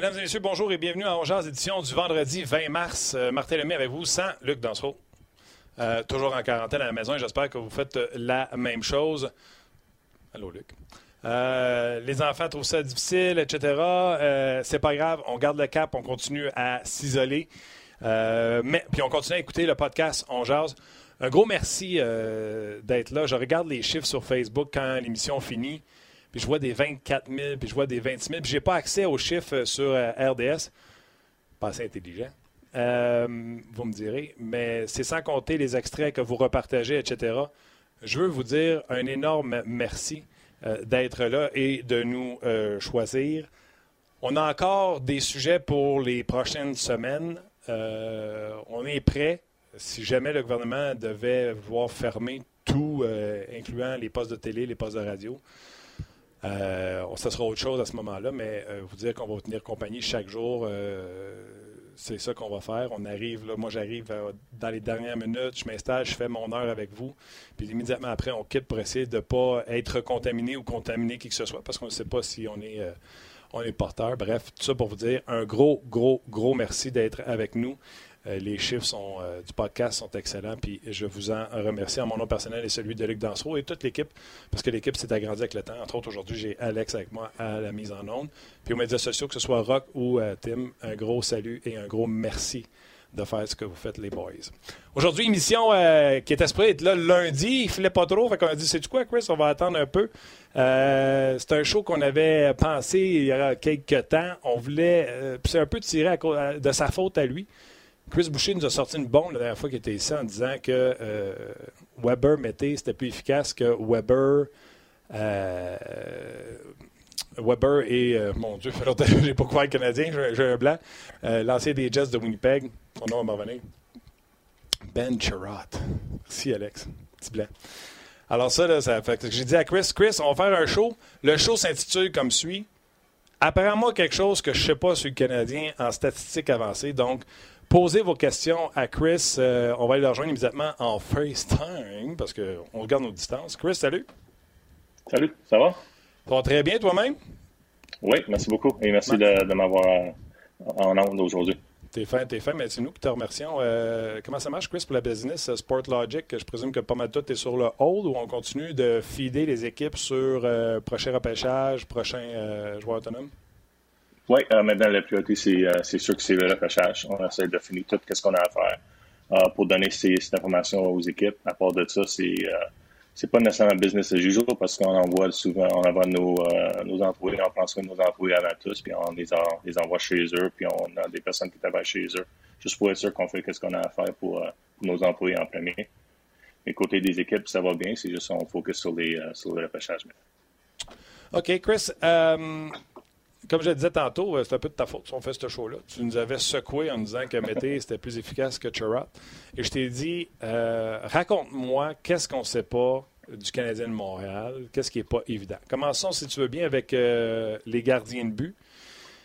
Mesdames et messieurs, bonjour et bienvenue à Ongears, édition du vendredi 20 mars. Euh, Martin Lemay avec vous, sans Luc Dansereau. Euh, toujours en quarantaine à la maison et j'espère que vous faites la même chose. Allô, Luc. Euh, les enfants trouvent ça difficile, etc. Euh, c'est pas grave, on garde le cap, on continue à s'isoler. Euh, mais puis on continue à écouter le podcast On Jase. Un gros merci euh, d'être là. Je regarde les chiffres sur Facebook quand l'émission finit puis je vois des 24 000, puis je vois des 26 000, puis je n'ai pas accès aux chiffres sur euh, RDS. Pas assez intelligent. Euh, vous me direz, mais c'est sans compter les extraits que vous repartagez, etc. Je veux vous dire un énorme merci euh, d'être là et de nous euh, choisir. On a encore des sujets pour les prochaines semaines. Euh, on est prêt. Si jamais le gouvernement devait vouloir fermer tout, euh, incluant les postes de télé, les postes de radio, euh, ça sera autre chose à ce moment-là, mais euh, vous dire qu'on va vous tenir compagnie chaque jour, euh, c'est ça qu'on va faire. On arrive, moi j'arrive euh, dans les dernières minutes, je m'installe, je fais mon heure avec vous, puis immédiatement après, on quitte pour essayer de ne pas être contaminé ou contaminer qui que ce soit, parce qu'on ne sait pas si on est porteur. Bref, tout ça pour vous dire un gros, gros, gros merci d'être avec nous. Euh, les chiffres sont, euh, du podcast sont excellents, puis je vous en remercie en mon nom personnel et celui de Luc Dansereau et toute l'équipe, parce que l'équipe s'est agrandie avec le temps. Entre autres, aujourd'hui, j'ai Alex avec moi à la mise en onde. Puis aux médias sociaux, que ce soit Rock ou euh, Tim, un gros salut et un gros merci de faire ce que vous faites, les boys. Aujourd'hui, émission qui était supposée être là lundi. Il filait pas trop. Fait qu'on a dit, c'est quoi, Chris? On va attendre un peu. C'est un show qu'on avait pensé il y a quelques temps. On voulait... c'est un peu tiré de sa faute à lui. Chris Boucher nous a sorti une bombe la dernière fois qu'il était ici en disant que euh, Weber mettait, c'était plus efficace que Weber. euh, Weber et, euh, mon Dieu, j'ai pas couvert le Canadien, j'ai- un blanc. L'ancien des Jets de Winnipeg, son nom va m'en. Ben Chirot. Merci, Alex. Petit blanc. Alors, ça, là, ça fait j'ai dit à Chris, Chris, on va faire un show. Le show s'intitule comme suit. Apparemment, quelque chose que je sais pas sur le Canadien en statistiques avancées. Donc, posez vos questions à Chris. Euh, on va aller le rejoindre immédiatement en FaceTime parce qu'on regarde nos distances. Chris, salut. Salut, ça va? Ça va très bien toi-même? Oui, merci beaucoup et merci de, de m'avoir en onde aujourd'hui. T'es fin, t'es fin, mais c'est nous qui te remercions. Euh, comment ça marche, Chris, pour la business euh, Sport Logic? Je présume que pas mal de tout est sur le hold ou on continue de feeder les équipes sur euh, prochain repêchage, prochain euh, joueur autonome? Oui, euh, maintenant, la priorité, c'est euh, c'est sûr que c'est le repêchage. On essaie de finir tout ce qu'on a à faire euh, pour donner ces, cette information aux équipes. À part de ça, c'est c'est pas nécessairement business as usual parce qu'on envoie souvent, on envoie nos, nos employés, on prend soin nos employés avant tous, puis on les, en- les envoie chez eux, puis on a des personnes qui travaillent chez eux, juste pour être sûr qu'on fait ce qu'on a à faire pour, nos employés en premier. Et côté des équipes, ça va bien, c'est juste on focus sur, les, sur le repêchage. OK, Chris. Comme je le disais tantôt, euh, c'est un peu de ta faute si on fait ce show-là. Tu nous avais secoué en nous disant que Mété, c'était plus efficace que Chirot. Et je t'ai dit, euh, raconte-moi qu'est-ce qu'on ne sait pas du Canadien de Montréal, qu'est-ce qui n'est pas évident. Commençons, si tu veux bien, avec euh, les gardiens de but.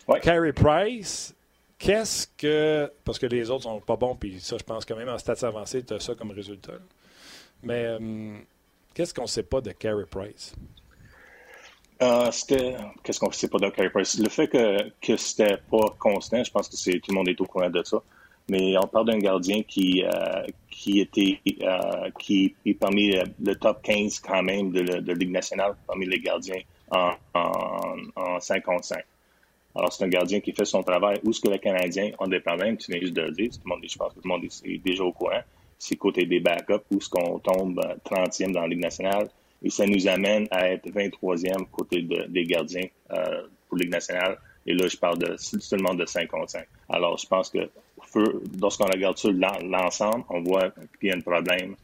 Ouais. Carey Price, qu'est-ce que. Parce que les autres sont pas bons, puis ça, je pense quand même en stats avancés, tu as ça comme résultat. là. Mais euh, qu'est-ce qu'on ne sait pas de Carey Price? Euh, c'était, qu'est-ce qu'on sait pas de Carey Price? Le fait que, que c'était pas constant, je pense que c'est, tout le monde est au courant de ça. Mais on parle d'un gardien qui, euh, qui était, euh, qui est parmi le, top 15 quand même de, de Ligue nationale, parmi les gardiens en, en, en 5 contre 5. Alors, c'est un gardien qui fait son travail. Où est-ce que les Canadiens ont des problèmes? Tu viens juste de le dire. Tout le monde, je pense que tout le monde est, déjà au courant. C'est côté des backups, où est-ce qu'on tombe euh, 30e dans la Ligue nationale. Et ça nous amène à être 23e côté de- des gardiens euh, pour Ligue nationale. Et là, je parle de, seulement de 5 contre 5. Alors, je pense que lorsqu'on regarde sur l'en- l'ensemble, on voit qu'il y a un problème,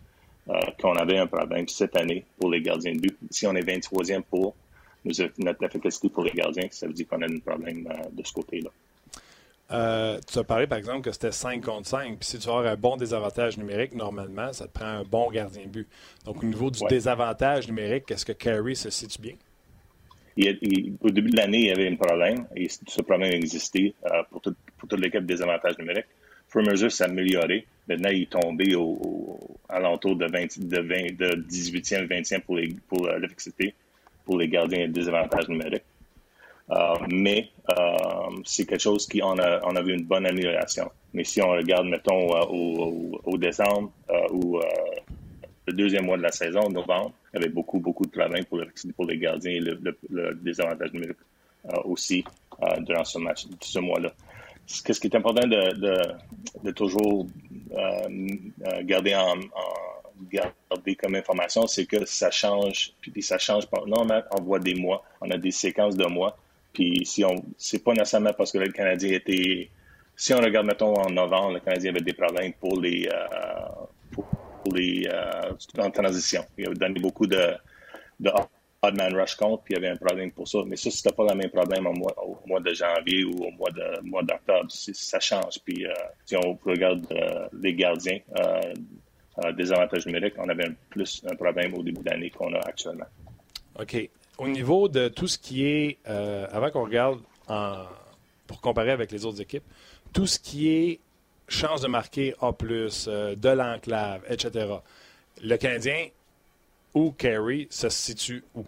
euh, qu'on avait un problème cette année pour les gardiens de but. Si on est 23e pour notre efficacité pour les gardiens, ça veut dire qu'on a un problème euh, de ce côté-là. Euh, tu as parlé, par exemple, que c'était 5 contre 5. Puis si tu avoir un bon désavantage numérique, normalement, ça te prend un bon gardien but. Donc, au niveau du Ouais. désavantage numérique, est-ce que Carey se situe bien? Il il- au début de l'année, il y avait un problème et ce problème existait euh, pour, tout- pour toute l'équipe des avantages numériques. Au fur et à mesure, ça s'est amélioré. Maintenant, il est tombé au, au- à l'entour de, 20 de, 20 de 18e, 20e pour, les, pour euh, l'efficacité pour les gardiens des avantages numériques. Mais c'est quelque chose qui on a, on a vu une bonne amélioration. Mais si on regarde, mettons, au, au, décembre ou le deuxième mois de la saison, novembre, il y avait beaucoup, beaucoup de travail pour, les gardiens et le, le, désavantage numérique aussi durant ce match, ce mois-là ce qui est important de, toujours euh, garder en, garder comme information, c'est que ça change, puis ça change. Normalement, on voit des mois, on a des séquences de mois, puis si on, c'est pas nécessairement parce que le Canadien était, si on regarde, mettons, en novembre, le Canadien avait des problèmes pour les, euh, pour, les, euh, en transition. Il a donné beaucoup de, de odd man rush contre, puis il y avait un problème pour ça. Mais ça, c'était pas le même problème au mois, au mois de janvier ou au mois de mois d'octobre. Ça change. Puis euh, si on regarde les gardiens des avantages numériques, on avait plus un problème au début d'année qu'on a actuellement. OK. Au niveau de tout ce qui est, avant qu'on regarde pour comparer avec les autres équipes, tout ce qui est chance de marquer A, de l'enclave, etc. Le Canadien ou Carey se situe où?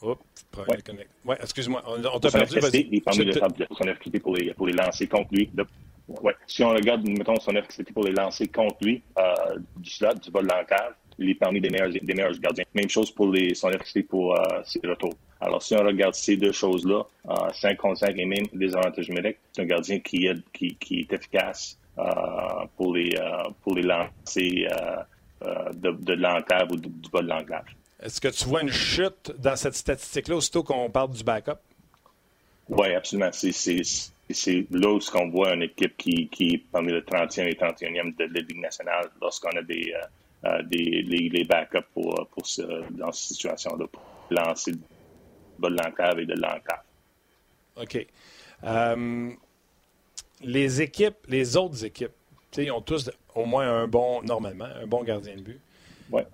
Oups, problème ouais. Ouais, excuse-moi, on, on t'a perdu. Il parmi de son efficacité pour les, pour les lancer contre lui. De, ouais. Si on regarde, mettons, son efficacité pour les lancer contre lui, euh, du slot, du vol d'encave, il est parmi des meilleurs, des meilleurs gardiens. Même chose pour les, son efficacité pour euh, ses retours. Alors, si on regarde ces deux choses-là, euh, 5 contre 5 et même des avantages numériques, c'est un gardien qui est, qui, qui est efficace, euh, pour, les, pour les lancer de, de l'enclave ou du, bas de l'enclave. Est-ce que tu vois une chute dans cette statistique-là aussitôt qu'on parle du backup? Oui, absolument. C'est là où on voit une équipe qui, qui est parmi le 30e et 31e de la Ligue nationale lorsqu'on a des, des les, backups pour, pour dans cette situation-là, pour lancer de l'enclave et de l'enclave. OK les équipes, les autres équipes, ils ont tous au moins un bon, normalement, un bon gardien de but. Ouais.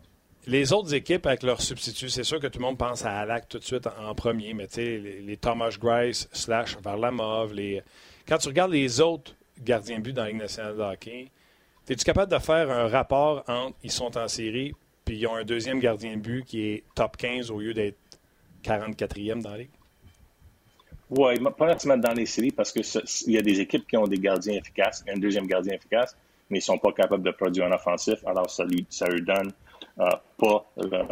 Les autres équipes avec leurs substituts, c'est sûr que tout le monde pense à Alak tout de suite en, premier, mais les, les Thomas Grice slash Varlamov, les... quand tu regardes les autres gardiens de but dans la Ligue nationale de hockey, es-tu capable de faire un rapport entre ils sont en série puis ils ont un deuxième gardien de but qui est top 15 au lieu d'être 44e dans la Ligue? Oui, pas nécessairement dans les séries parce qu'il y a des équipes qui ont des gardiens efficaces, un deuxième gardien efficace, mais ils ne sont pas capables de produire un offensif. Alors, ça lui, ça donne pas euh,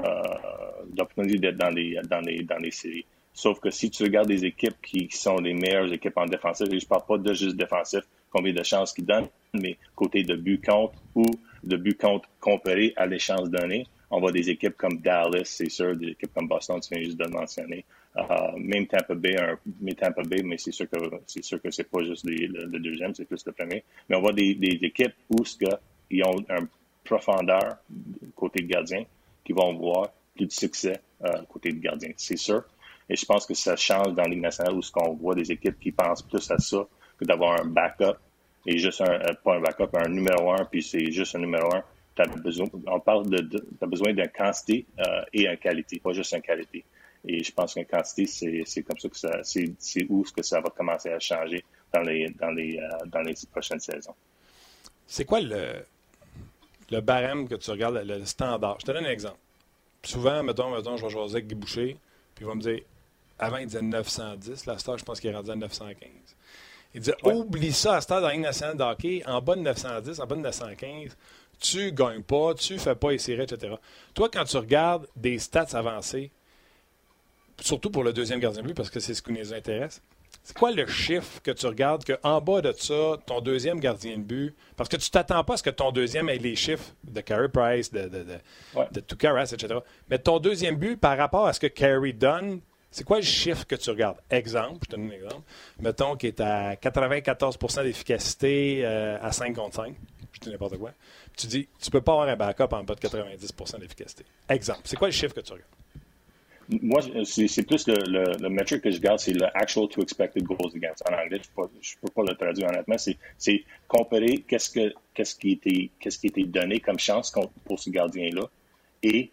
d'opportunité d'être dans les, dans, les, dans les séries. Sauf que si tu regardes des équipes qui, sont les meilleures équipes en défensif, et je ne parle pas de juste défensif, combien de chances qu'ils donnent, mais côté de but contre ou de but contre comparé à les chances données, on voit des équipes comme Dallas, c'est sûr, des équipes comme Boston, tu viens juste de mentionner, euh, même Tampa Bay, un, mais Tampa Bay, mais c'est sûr que c'est sûr que c'est pas juste le, deuxième, c'est plus le premier. Mais on voit des, des équipes où ce ils ont une profondeur côté gardien qui vont voir plus de succès euh, côté de gardien, c'est sûr. Et je pense que ça change dans les nationale où ce qu'on voit des équipes qui pensent plus à ça que d'avoir un backup et juste un, euh, pas un backup, un numéro un, puis c'est juste un numéro un. As besoin, on parle de, de as besoin d'une quantité euh, et une qualité, pas juste une qualité. Et je pense qu'une quantité, c'est comme ça que ça, c'est où ce que ça va commencer à changer dans les, dans les, dans les prochaines saisons. C'est quoi le, le barème que tu regardes, le, standard? Je te donne un exemple. Souvent, mettons, mettons je vais choisir avec Guy Boucher, puis il va me dire, avant, il disait 910, la star, je pense qu'il est rendu à 915. Il dit, oublie ça, à star dans la Ligue nationale de hockey, en bas de 910, en bas de 915, tu gagnes pas, tu fais pas essayer, etc. Toi, quand tu regardes des stats avancées, surtout pour le deuxième gardien de but, parce que c'est ce qui nous intéresse. C'est quoi le chiffre que tu regardes qu'en bas de ça, ton deuxième gardien de but, parce que tu t'attends pas à ce que ton deuxième ait les chiffres de Carey Price, de, de, de, etc. Mais ton deuxième but, par rapport à ce que Carey donne, c'est quoi le chiffre que tu regardes? Exemple, je te donne un exemple. Mettons qu'il est à 94% d'efficacité euh, à 5 contre 5. Je dis n'importe quoi. Tu dis, tu peux pas avoir un backup en bas de 90% d'efficacité. Exemple. C'est quoi le chiffre que tu regardes? Moi, c'est plus le, le, metric que je garde, c'est le actual to expected goals against. En anglais, je ne peux pas le traduire honnêtement. C'est comparer qu'est-ce que qui était qui donné comme chance pour ce gardien-là et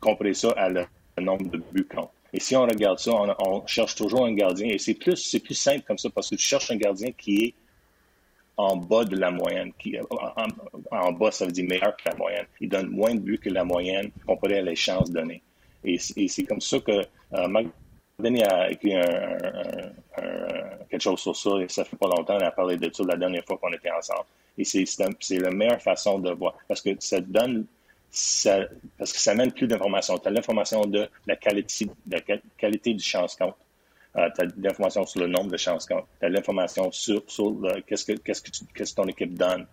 comparer ça à le, nombre de buts contre. Et si on regarde ça, on, cherche toujours un gardien et c'est plus plus simple comme ça parce que tu cherches un gardien qui est en bas de la moyenne. Qui, en, bas, ça veut dire meilleur que la moyenne. Il donne moins de buts que la moyenne comparé à les chances données. Et, c'est comme ça que euh, Denis a écrit quelque chose sur ça, et ça fait pas longtemps, on a parlé de ça la dernière fois qu'on était ensemble. Et c'est la meilleure façon de voir, parce que ça donne ça, parce que ça mène plus d'informations. Tu as l'information de la qualité, de qualité du chance compte. Euh, tu as l'information sur le nombre de chances compte. Tu as l'information sur, sur qu'est-ce que, qu'est-ce que, qu'est-ce que ton équipe donne.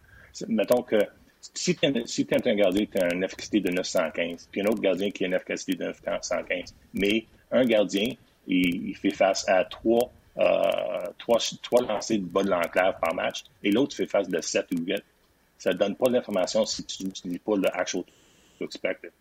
Mettons que si tu es, un gardien qui a une efficacité de 915, puis un autre gardien qui a une efficacité de 915, mais un gardien, il, fait face à trois, euh, trois, trois lancers de bas de l'enclave par match, et l'autre fait face de 7 ou 8. Ça ne donne pas l'information si tu n'utilises pas le actual expected.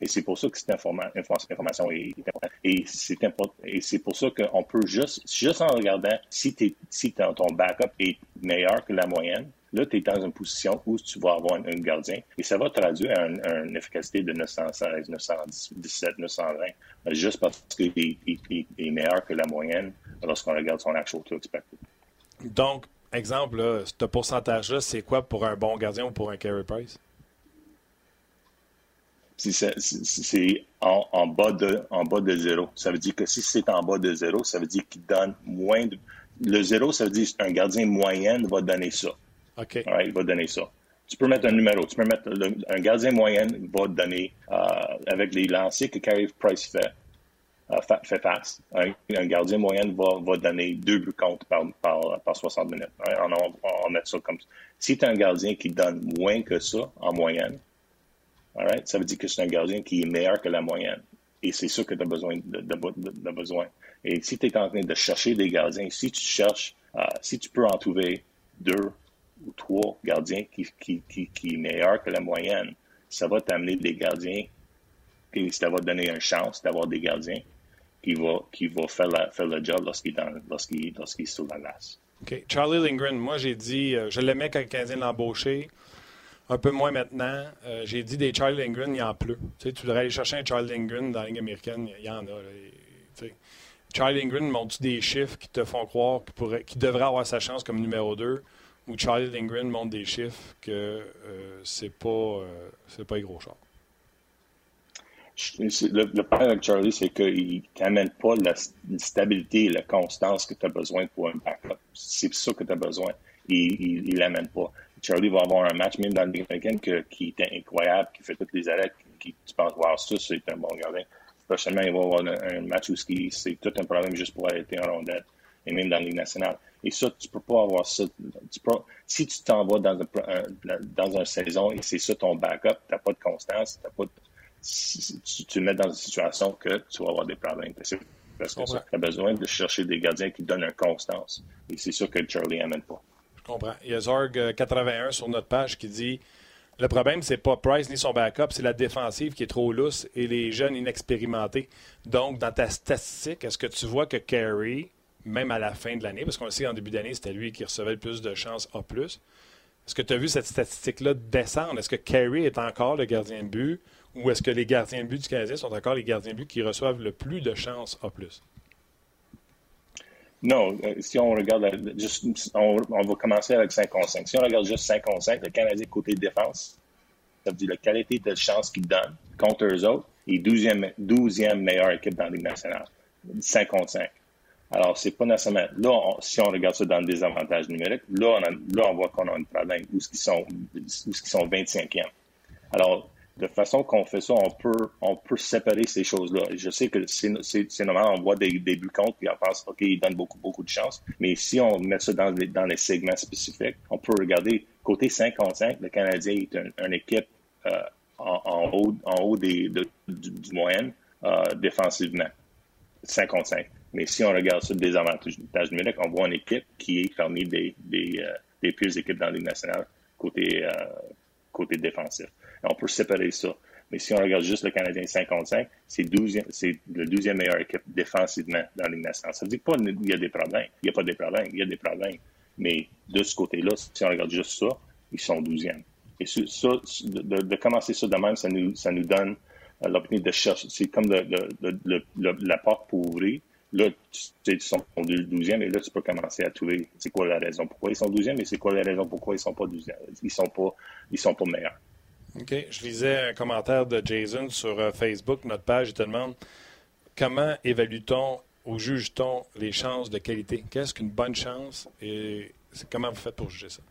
Et c'est pour ça que cette information est, importante. Et c'est pour ça qu'on peut juste, juste en regardant, si ton backup est meilleur que la moyenne, là, tu es dans une position où tu vas avoir un, gardien. Et ça va traduire une efficacité de 916, 917, 920, juste parce qu'il est, meilleur que la moyenne lorsqu'on regarde son actual to expected. Donc, exemple, ce pourcentage-là, c'est quoi pour un bon gardien ou pour un carry price? c'est en, en, bas de, en bas de zéro. Ça veut dire que si c'est en bas de zéro, ça veut dire qu'il donne moins de. Le zéro, ça veut dire qu'un gardien moyen va donner ça. OK. il va donner ça. Tu peux mettre un numéro. Tu peux mettre un gardien moyen va donner, euh, avec les lancers que Carey Price fait, euh, fait face, un, gardien moyen va, va donner deux buts contre par, par, par 60 minutes. On, on, on, met ça comme ça. Si tu as un gardien qui donne moins que ça en moyenne, ça veut dire que c'est un gardien qui est meilleur que la moyenne. Et c'est ça que tu as besoin de, besoin. Et si tu es en train de chercher des gardiens, si tu cherches, euh, si tu peux en trouver deux ou trois gardiens qui, qui, qui, qui est meilleur que la moyenne, ça va t'amener des gardiens, et ça va te donner une chance d'avoir des gardiens qui vont qui faire, faire le job lorsqu'il est, est sur la glace. OK. Charlie Lindgren, moi j'ai dit, euh, je l'aimais quand le Canadien l'a embauché. Un peu moins maintenant. Euh, j'ai dit des Charlie Lindgren, il en a plus. Tu, sais, tu devrais aller chercher un Charlie Lindgren dans la Ligue américaine, il y en a. Charlie Lindgren montre des chiffres qui te font croire qu'il, pourrait, devrait avoir sa chance comme numéro 2 ou Charlie Lindgren montre des chiffres que euh, c'est pas euh, pas les gros chars. Le, problème avec Charlie, c'est qu'il t'amène pas la stabilité et la constance que tu as besoin pour un backup. C'est ça que tu as besoin. Il ne l'amène pas. Charlie va avoir un match, même dans le américaine, qui était incroyable, qui fait toutes les arrêts, qui, tu penses, voir ça, c'est un bon gardien. Prochainement, il va avoir un, match où c'est tout un problème juste pour arrêter un rondette, et même dans la Ligue nationale. Et ça, tu peux pas avoir ça. si tu t'en vas dans, un, dans une saison et c'est ça ton backup, tu n'as pas de constance, t'as pas tu, te mets dans une situation que tu vas avoir des problèmes. Parce que tu as besoin de chercher des gardiens qui donnent une constance. Et c'est ça que Charlie n'amène pas. Je comprends. Il y a Zorg81 sur notre page qui dit le problème, c'est pas Price ni son backup, c'est la défensive qui est trop lousse et les jeunes inexpérimentés. Donc, dans ta statistique, est-ce que tu vois que Carey, même à la fin de l'année, parce qu'on le sait en début d'année, c'était lui qui recevait le plus de chances A. Est-ce que tu as vu cette statistique-là descendre? Est-ce que Carey est encore le gardien de but ou est-ce que les gardiens de but du Canadien sont encore les gardiens de but qui reçoivent le plus de chances A? Non, euh, si on regarde, on, va commencer avec 5 contre 5. Si on regarde juste 5 contre 5, le Canadien côté défense, ça veut dire la qualité de chance qu'il donne contre eux autres, est 12e, 12e meilleure équipe dans la Ligue nationale. 5 contre 5. Alors, c'est pas nécessairement. Là, si on regarde ça dans le désavantage numérique, là, on, voit qu'on a un problème. Où est-ce qu'ils sont, où est-ce qu'ils sont 25e? Alors, de façon qu'on fait ça, on peut, on peut séparer ces choses-là. Je sais que c'est normal, on voit des, des buts contre, puis on pense, OK, ils donnent beaucoup, beaucoup de chance. Mais si on met ça dans les, segments spécifiques, on peut regarder côté 55, le Canadien est une équipe euh, en, haut, en haut des, du, moyen euh, défensivement. 55. Mais si on regarde ça des avantages on voit une équipe qui est parmi des, des, euh, des pires équipes dans la Ligue nationale côté, côté défensif. On peut séparer ça. Mais si on regarde juste le Canadien 55, c'est le 12e meilleure équipe défensivement dans la Ligue nationale. Ça veut dire pas qu'il y a des problèmes. Il n'y a pas des problèmes. Il y a des problèmes. Mais de ce côté-là, si on regarde juste ça, ils sont 12e. Et ça, de, commencer ça de même, ça nous, ça nous donne euh, l'opportunité de chercher. C'est comme le, la porte pour ouvrir. Là, tu, ils sont 12e et là, tu peux commencer à trouver c'est quoi la raison pourquoi ils sont 12e et c'est quoi la raison pourquoi ils sont pas 12e. Ils sont pas, ils sont pas meilleurs. OK. Je lisais un commentaire de Jason sur euh, Facebook, notre page. Il te demande comment évalue-t-on ou juge-t-on les chances de qualité? Qu'est-ce qu'une bonne chance et comment vous faites pour juger ça?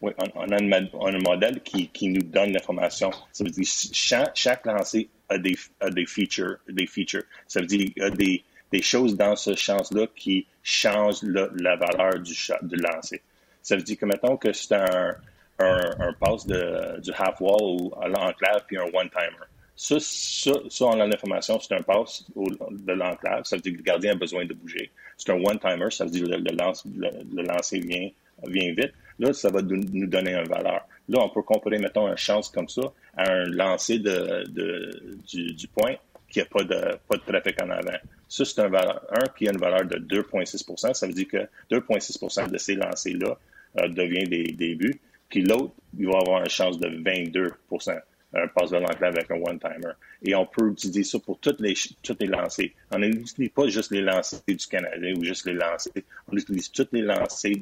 Oui, on, a, un modèle qui, qui nous donne l'information. Ça veut dire chaque, chaque lancé a des, a des features, des features. Ça veut dire a des, des choses dans ce chance-là qui changent la valeur du, lancer. Ça veut dire que mettons que c'est un, un, un pass de, du half-wall ou à l'enclave puis un one-timer. Ça, ça, ça, on a l'information, c'est un pass de l'enclave. Ça veut dire que le gardien a besoin de bouger. C'est un one-timer, ça veut dire que le, le, lancer vient, vient vite. Là, ça va nous donner une valeur. Là, on peut comparer, mettons, une chance comme ça à un lancer de, de du, du, point qui n'a pas de, pas de trafic en avant. Ça, c'est un valeur, un qui a une valeur de 2,6% Ça veut dire que 2,6% de ces lancers-là euh, devient des, des buts. Puis l'autre, il va avoir une chance de 22% un passe de l'enclave avec un one-timer. Et on peut utiliser ça pour toutes les, toutes les lancers. On n'utilise pas juste les lancers du Canadien ou juste les lancers. On utilise toutes les lancers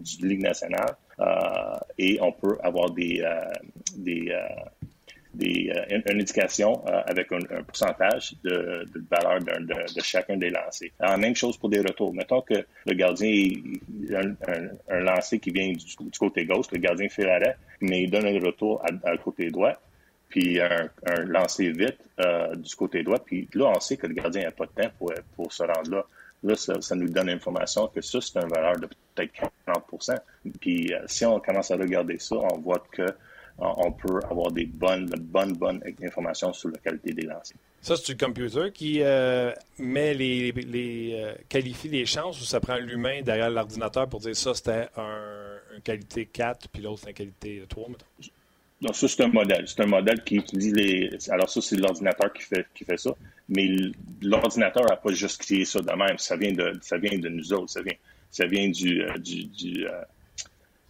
du Ligue nationale euh, et on peut avoir des, euh, des, euh, euh, une, indication euh, avec un, pourcentage de, valeur de, chacun des lancers. La même chose pour des retours. Mettons que le gardien un, un, lancer qui vient du, côté gauche, le gardien fait l'arrêt, mais il donne un retour à, côté droit, puis un, un lancer vite euh, du côté droit, puis là, on sait que le gardien n'a pas de temps pour, se rendre là. Là, ça, nous donne l'information que ça, c'est une valeur de peut-être 40% Puis si on commence à regarder ça, on voit que on peut avoir des bonnes, bonnes, bonnes informations sur la qualité des lancers. Ça, c'est le computer qui euh, met les, les euh, qualifie les chances ou ça prend l'humain derrière l'ordinateur pour dire ça, c'était un, qualité 4 puis l'autre, c'est une qualité 3, mettons? Non, ça, c'est un modèle. C'est un modèle qui utilise les. Alors, ça, c'est l'ordinateur qui fait, qui fait ça. Mais l'ordinateur n'a pas juste créé ça de même. Ça vient de, ça vient de nous autres. Ça vient, ça vient du, euh, du, du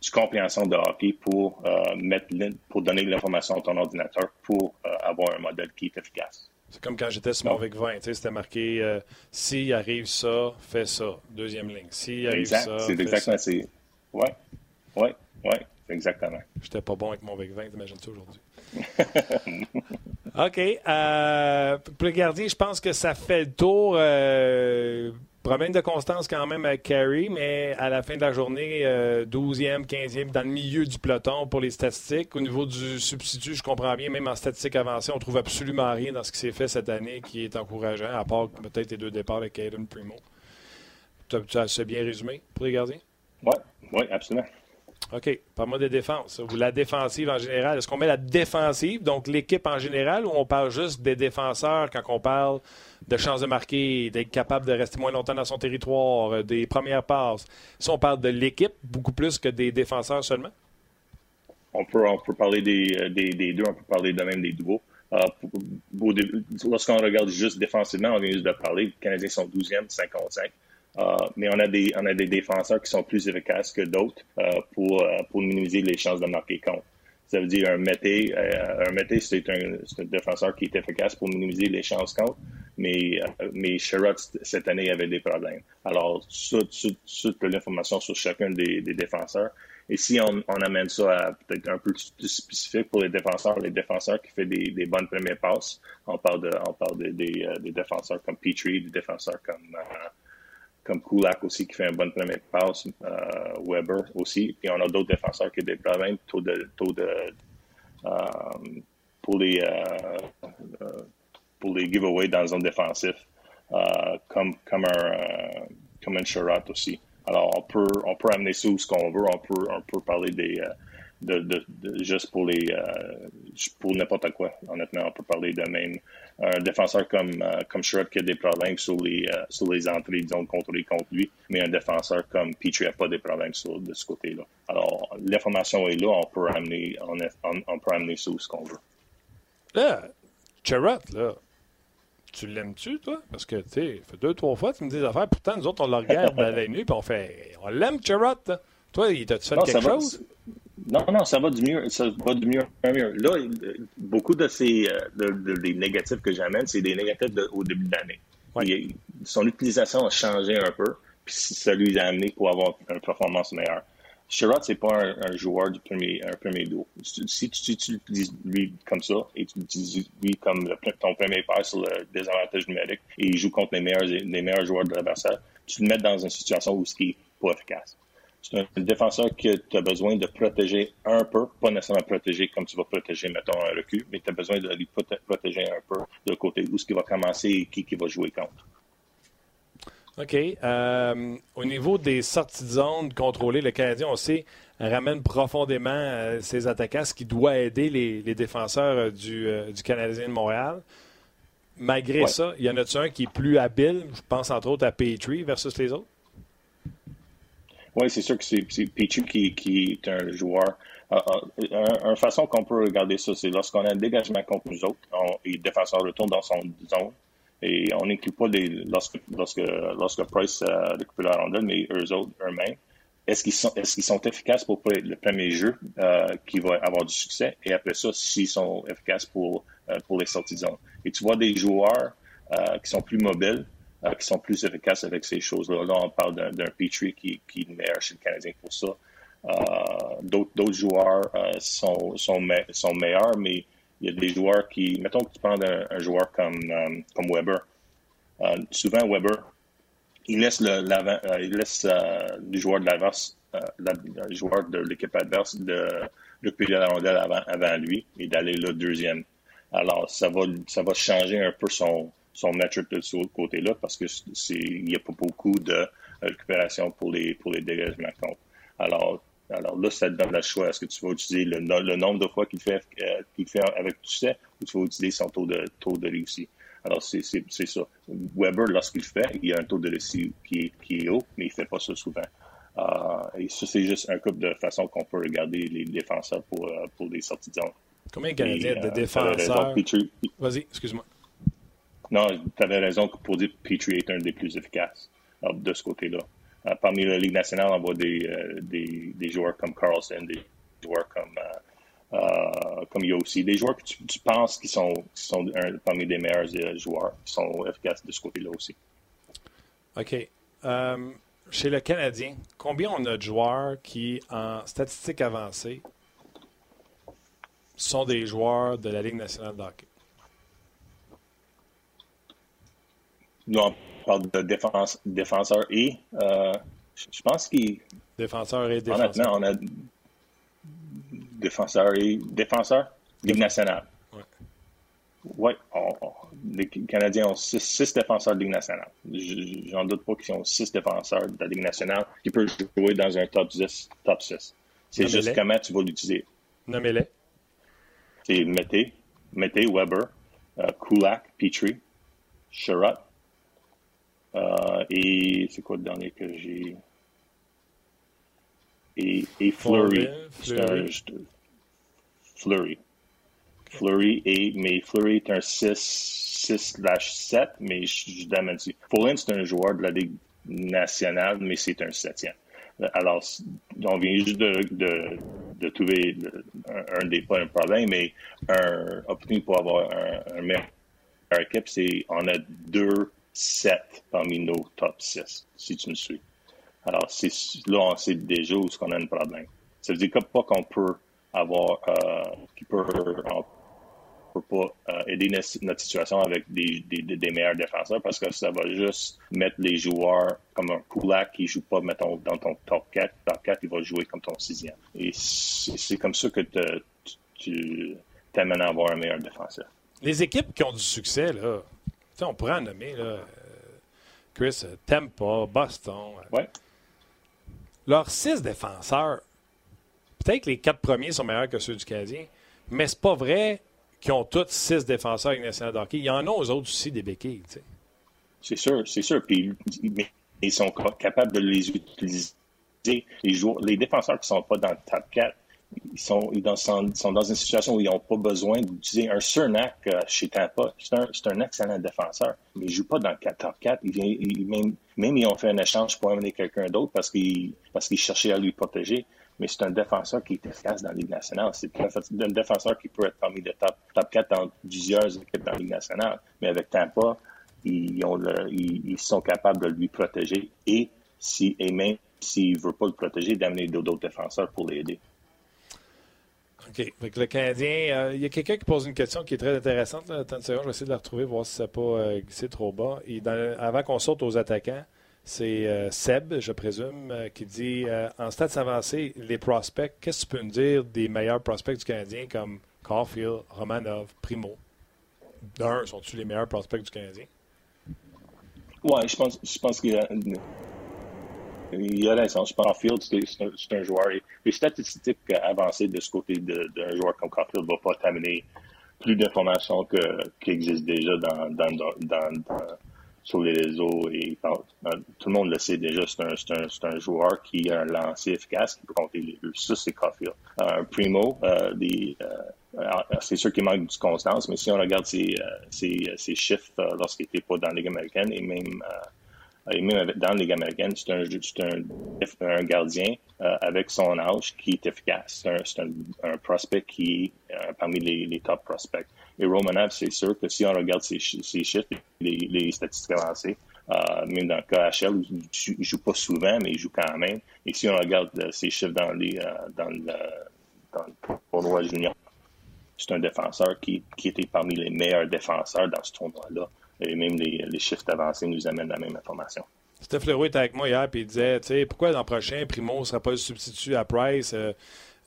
du compréhension de hockey pour, euh, mettre pour donner l'information à ton ordinateur pour euh, avoir un modèle qui est efficace. C'est comme quand j'étais sur mon VIC 20, c'était marqué euh, s'il arrive ça, fais ça. Deuxième ligne. S'il arrive exact. ça. C'est exactement ça. Oui, oui, oui, exactement. J'étais pas bon avec mon VIC 20, imagine-tu aujourd'hui? OK. Euh, pour le gardien, je pense que ça fait le tour. Problème de constance quand même avec Carey, mais à la fin de la journée, 12e, euh, 15e, dans le milieu du peloton pour les statistiques. Au niveau du substitut, je comprends bien, même en statistiques avancées, on trouve absolument rien dans ce qui s'est fait cette année qui est encourageant, à part peut-être les deux départs avec Caden Primo. Tu as, bien résumé pour les gardiens? Oui, oui, absolument. OK. Parle-moi des défenses. Ou la défensive en général. Est-ce qu'on met la défensive, donc l'équipe en général, ou on parle juste des défenseurs quand on parle de chances de marquer, d'être capable de rester moins longtemps dans son territoire, euh, des premières passes? Si on parle de l'équipe, beaucoup plus que des défenseurs seulement? On peut, on peut parler des, euh, des, deux, on peut parler de même des nouveaux. Euh, Lorsqu'on regarde juste défensivement, on vient juste de parler, les Canadiens sont 12e, 55. Euh, mais on a, des, on a des défenseurs qui sont plus efficaces que d'autres euh, pour, euh, pour minimiser les chances de marquer contre. Ça veut dire un Mété, un Mété, c'est un, un, défenseur qui est efficace pour minimiser les chances contre, mais, mais Sherrod, cette année, avait des problèmes. Alors, toute l'information sur chacun des, des, défenseurs. Et si on, on amène ça à peut-être un peu plus spécifique pour les défenseurs, les défenseurs qui font des, des bonnes premières passes, on parle, de, on parle de, des, des défenseurs comme Petrie, des défenseurs comme comme Kulak aussi qui fait une bonne première passe, euh, Weber aussi. Puis on a d'autres défenseurs qui ont des problèmes, taux de, taux de euh, pour les euh, pour les giveaways dans la zone défensive, comme comme un comme un aussi. Alors on peut on peut amener ça où ce qu'on veut, on peut on peut parler des de, de, de, juste pour les euh, pour n'importe quoi. Honnêtement, on peut parler de même un défenseur comme euh, comme Sherrod qui a des problèmes sur les euh, sur les entrées disons contrôlées contre lui, mais un défenseur comme Petrie n'a pas des problèmes sur de ce côté-là. Alors l'information est là, on peut amener on, on, on peut amener ça où ce qu'on veut. Là, Sherrod, là. Tu l'aimes-tu, toi? Parce que, tu sais, fait deux, trois fois, tu me dis des affaires. Pourtant, nous autres, on le regarde à la nuit, puis on fait. On l'aime, Sherrod. Toi, il t'a-tu fait quelque chose? Non, non, ça va du mieux, ça va du mieux en mieux. Là, beaucoup de ces euh, de, des négatifs que j'amène, c'est des négatifs au début de l'année. son utilisation a changé un peu, puis ça lui a amené pour avoir une performance meilleure. Sherrod, c'est pas un, joueur du premier, un premier dos. Si tu utilises lui comme ça et tu utilises lui comme ton premier paire sur le désavantage numérique et il joue contre les meilleurs, les meilleurs joueurs de l'adversaire, tu le mets dans une situation où ce qui est pas efficace. C'est un défenseur que tu as besoin de protéger un peu, pas nécessairement protéger comme tu vas protéger, mettons, un recul, mais tu as besoin de lui protéger un peu de côté où ce qui va commencer et qui, qui va jouer contre. OK. Euh, au niveau des sorties de zone contrôlées, le Canadien, on sait, ramène profondément euh, ses attaquants, ce qui doit aider les, défenseurs euh, du, du, Canadien de Montréal. Malgré ça, il y en a-tu un qui est plus habile? Je pense entre autres à Petrie versus les autres. Oui, c'est sûr que c'est Petrie qui, qui, est un joueur. une façon qu'on peut regarder ça, c'est lorsqu'on a un dégagement contre nous autres, et le défenseur retourne dans son zone, et on n'inclut pas lorsque, lorsque, lorsque Price a récupéré la rondelle, mais eux autres, eux-mêmes. Est-ce qu'ils sont, efficaces pour le premier jeu euh, qui va avoir du succès et après ça, s'ils sont efficaces pour, euh, pour les sorties de zone? Et tu vois des joueurs euh, qui sont plus mobiles, euh, qui sont plus efficaces avec ces choses-là. Là, on parle d'un, Petrie qui, est meilleur chez le Canadien pour ça. Euh, d'autres, joueurs euh, sont, sont, me, sont meilleurs, mais il y a des joueurs qui, mettons que tu prends un, joueur comme, comme Weber. Souvent, Weber, il laisse le, le de l'avance, le joueur de l'équipe adverse de récupérer la rondelle avant, avant lui et d'aller le deuxième. Alors, ça va, ça va changer un peu son, son metric de ce côté-là parce que c'est, il n'y a pas beaucoup de récupération pour les, pour les dégagements contre. Alors, alors là, ça te donne le choix. Est-ce que tu vas utiliser le, nombre de fois qu'il fait, euh, qu'il fait avec succès ou tu vas utiliser son taux de, taux de réussite? Alors, c'est ça. Weber, lorsqu'il fait, il a un taux de réussite qui est, haut, mais il ne fait pas ça souvent. Euh, et ça, c'est juste un couple de façons qu'on peut regarder les défenseurs pour, euh, pour des sorties de zone. Combien de Canadiens de défenseurs? Vas-y, excuse-moi. Non, tu avais raison pour dire que Petrie est un des plus efficaces de ce côté-là. Euh, parmi la Ligue nationale, on voit des, euh, des, des, joueurs comme Carlson, des joueurs comme, euh, comme Yossi, des joueurs que tu, penses qui sont, sont parmi les meilleurs joueurs, qui sont efficaces de ce côté-là aussi. OK. chez le Canadien, combien on a de joueurs qui, en statistiques avancées, sont des joueurs de la Ligue nationale de hockey? Non, parle de défense, défenseur et euh, je pense qu'il. Défenseur et défenseur. Honnêtement, on a défenseur et défenseur, Ligue nationale. Oui, les Canadiens ont six, défenseurs de Ligue nationale. J'en doute pas qu'ils ont six défenseurs de la Ligue nationale qui peuvent jouer dans un top 10, top 6. C'est juste comment tu vas l'utiliser. Nommez-les. C'est Mété, Mété, Weber, euh, Kulak, Petrie, Sherrod, euh, et c'est quoi le dernier que j'ai? Et, et Flurry. Flurry. Flurry. Flurry. et, mais Flurry est un 6, 7, mais je, je d'amène Fullen, c'est un joueur de la Ligue nationale, mais c'est un septième. Alors, on vient juste de, de, de trouver un, des pas un problème, mais un opportunité pour avoir un, un meilleur équipe, c'est on a deux 7 parmi nos top 6, si tu me suis. Alors, là, on sait déjà où qu'on a un problème. Ça veut dire pas qu'on peut avoir, euh, peut, pas euh, aider notre, situation avec des, meilleurs défenseurs parce que ça va juste mettre les joueurs comme un Kulak qui joue pas, dans ton top 4. Top 4, il va jouer comme ton sixième. Et c'est comme ça que tu t'amènes à avoir un meilleur défenseur. Les équipes qui ont du succès, là, on pourrait en nommer, là, euh, Chris, euh, Tampa, Boston. Euh. Ouais. Leurs six défenseurs, peut-être que les quatre premiers sont meilleurs que ceux du Canadien, mais c'est pas vrai qu'ils ont tous six défenseurs avec national hockey. Il y en a aux autres aussi des béquilles. C'est sûr, c'est sûr. Puis, ils sont capables de les utiliser. Les, joueurs, les défenseurs qui ne sont pas dans le top 4, ils sont, ils sont dans une situation où ils n'ont pas besoin d'utiliser un Cernak euh, chez Tampa. C'est un, excellent défenseur, mais il ne joue pas dans le 4 top 4. Il vient, il, même, même ils ont fait un échange pour amener quelqu'un d'autre parce qu'ils cherchaient à lui protéger. Mais c'est un défenseur qui est efficace dans la Ligue nationale. C'est un défenseur qui peut être parmi les top, top 4 dans plusieurs équipes dans la Ligue nationale. Mais avec Tampa, ils, ont ils, sont capables de lui protéger et, si, et même s'il ne veut pas le protéger, d'amener d'autres défenseurs pour l'aider. OK. le Canadien, euh, il y a quelqu'un qui pose une question qui est très intéressante. Attends une je vais essayer de la retrouver, voir si ça n'a pas euh, glissé trop bas. Et avant qu'on sorte aux attaquants, c'est euh, Seb, je présume, qui dit En stats avancés, les prospects, qu'est-ce que tu peux me dire des meilleurs prospects du Canadien comme Caulfield, Romanov, Primo? D'un, sont-ils les meilleurs prospects du Canadien? Oui, je pense, je pense a il a raison. Je pense Caulfield, c'est un, joueur. Les statistiques avancées de ce côté d'un joueur comme Caulfield ne vont pas t'amener plus d'informations qui existent déjà dans, sur les réseaux. Et, tout le monde le sait déjà, c'est un, joueur qui a un lancer efficace qui peut compter les deux. Ça, c'est Caulfield. Un Primo, euh, euh, c'est sûr qu'il manque de constance, mais si on regarde ses, euh, ses chiffres lorsqu'il n'était pas dans la Ligue américaine et même et même dans la Ligue américaine, c'est un, un, un, gardien euh, avec son âge qui est efficace. C'est un, un, prospect qui est euh, parmi les, les, top prospects. Et Romanov, c'est sûr que si on regarde ses, ses chiffres, les, les, statistiques avancées, euh, même dans le KHL, il ne joue pas souvent, mais il joue quand même. Et si on regarde ses chiffres dans, les, dans, le, dans le tournoi junior, c'est un défenseur qui, qui était parmi les meilleurs défenseurs dans ce tournoi-là. Et même les, chiffres avancés nous amènent la même information. Steph Leroy était avec moi hier et il disait pourquoi l'an prochain, Primo ne sera pas le substitut à Price? Euh,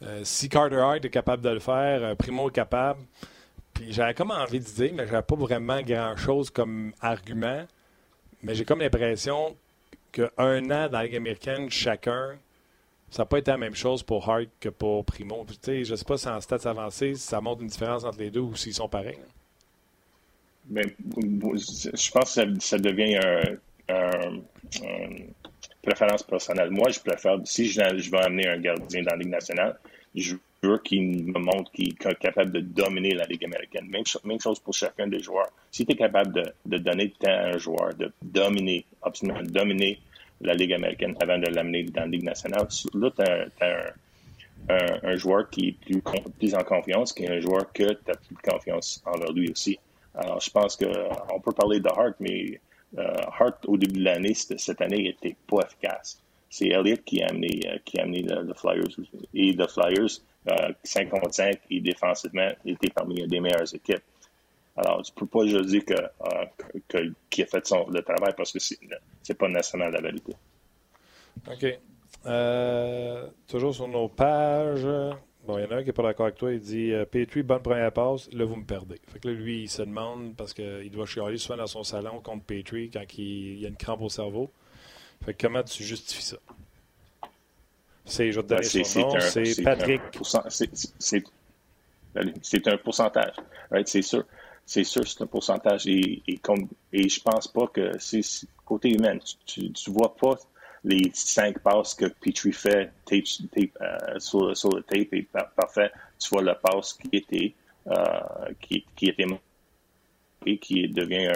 euh, Si Carter Hart est capable de le faire, euh, Primo est capable. Puis j'avais comme envie de dire, mais j'avais pas vraiment grand-chose comme argument. Mais j'ai comme l'impression qu'un an dans la Ligue américaine, chacun, ça n'a pas été la même chose pour Hart que pour Primo. je ne sais pas si en stats avancés, ça montre une différence entre les deux ou s'ils sont pareils. Mais, je pense que ça, devient une préférence personnelle. Moi, je préfère, si je, je vais amener un gardien dans la Ligue nationale, je veux qu'il me montre qu'il est capable de dominer la Ligue américaine. Même, même chose pour chacun des joueurs. Si tu es capable de, de donner temps à un joueur, de dominer, absolument dominer la Ligue américaine avant de l'amener dans la Ligue nationale, là, tu as, un, un, joueur qui est plus, plus en confiance, qui est un joueur que tu as plus de confiance envers lui aussi. Alors, je pense qu'on peut parler de Hart, mais euh, Hart, au début de l'année, cette année, n'était pas efficace. C'est Elliott qui a amené, euh, qui a amené le, Flyers. Et le Flyers, euh, 5 contre 5, et défensivement, était parmi les meilleures équipes. Alors, tu peux pas juste dire que, euh, qu'il a fait son, le travail parce que c'est n'est pas nécessairement la vérité. OK. Euh, toujours sur nos pages. Bon, il y en a un qui n'est pas d'accord avec toi. Il dit euh, Petrie, bonne première passe. Là, vous me perdez. Fait que là, lui, il se demande parce qu'il doit chialer souvent dans son salon contre Petrie quand il, y a une crampe au cerveau. Fait que comment tu justifies ça? C'est, je vais te donner ben, son nom, c'est Patrick. C'est un pourcentage. Right? C'est sûr. C'est sûr, c'est un pourcentage. Et, et, comme, et je pense pas que c'est côté humain. Tu, ne vois pas les cinq passes que Petrie fait tape, euh, sur, le tape est parfait. Tu vois la passe qui était euh, qui, qui était qui devient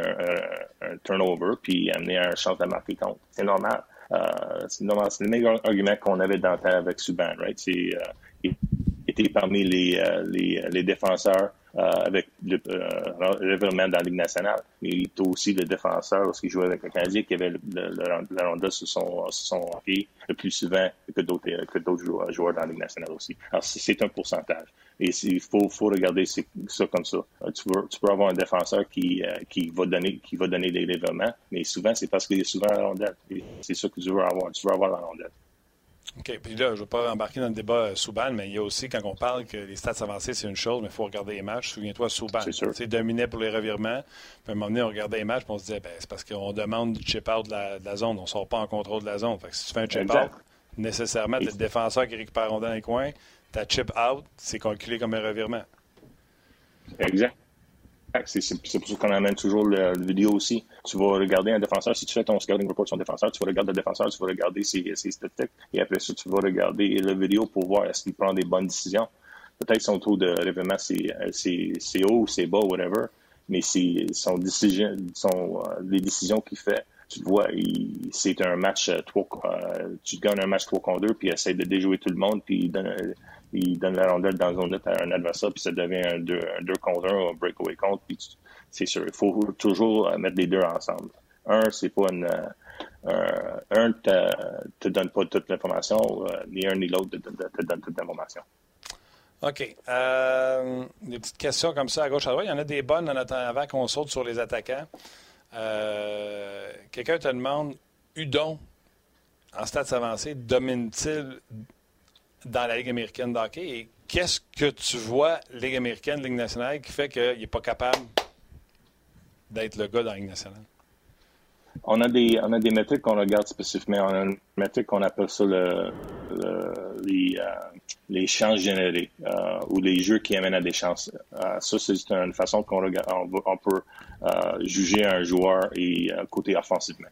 un, turnover puis amener un chance de marquer compte. C'est normal. Euh, c'est normal. C'est le meilleur argument qu'on avait dans le temps avec Subban, right? C'est, il était parmi les, les, défenseurs euh, avec le, euh, dans la Ligue nationale. Il était aussi le défenseur lorsqu'il jouait avec le Canadien qui avait le, la rondelle sur son, sur le plus souvent que d'autres, d'autres joueurs, dans la Ligue nationale aussi. Alors, c'est un pourcentage. Et il faut, regarder ça comme ça. Euh, tu peux, avoir un défenseur qui, va donner, des développements, mais souvent, c'est parce qu'il est souvent la rondelle. C'est ça que tu veux avoir. Tu veux avoir la rondelle. OK. Puis là, je ne veux pas embarquer dans le débat euh, Souban, mais il y a aussi, quand on parle que les stats avancées, c'est une chose, mais il faut regarder les matchs. Souviens-toi, Souban, c'est dominé pour les revirements. Puis à un moment donné, on regardait les matchs, puis on se disait, ben, c'est parce qu'on demande du chip-out de, la, zone. On ne sort pas en contrôle de la zone. Fait que si tu fais un chip-out, nécessairement, tu le défenseur qui récupère dans les coins. Ta chip-out, c'est calculé comme un revirement. Exact. C'est pour ça qu'on amène toujours le, vidéo aussi. Tu vas regarder un défenseur. Si tu fais ton scouting report sur un défenseur, tu vas regarder le défenseur, tu vas regarder ses, ses statistiques. Et après ça, tu vas regarder le vidéo pour voir est-ce qu'il prend des bonnes décisions. Peut-être son taux de révélement, c'est haut, c'est bas, whatever. Mais c'est son décision, son, euh, les décisions qu'il fait. Tu vois, c'est un match 3, euh, euh, tu gagnes un match 3 contre 2, puis il essaie de déjouer tout le monde, puis il donne, il donne la rondelle dans zone net à un adversaire, puis ça devient un 2 contre 1 un breakaway contre, puis c'est sûr. Il faut toujours mettre les deux ensemble. Un, c'est pas une. Euh, un te, te donne pas toute l'information, euh, ni un ni l'autre te, te, donne toute l'information. OK. Euh, des petites questions comme ça à gauche à droite. Il y en a des bonnes en avant qu'on saute sur les attaquants. Euh, quelqu'un te demande Udon, en stats avancés, domine-t-il dans la Ligue américaine d'hockey? Et qu'est-ce que tu vois, Ligue américaine, Ligue nationale, qui fait qu'il n'est pas capable d'être le gars dans la Ligue nationale? On a des, on a des métriques qu'on regarde spécifiquement. On a une métrique qu'on appelle ça le, les, euh, les chances générées euh, ou les jeux qui amènent à des chances. Euh, ça, c'est une façon qu'on on, on, peut juger un joueur et côté offensivement.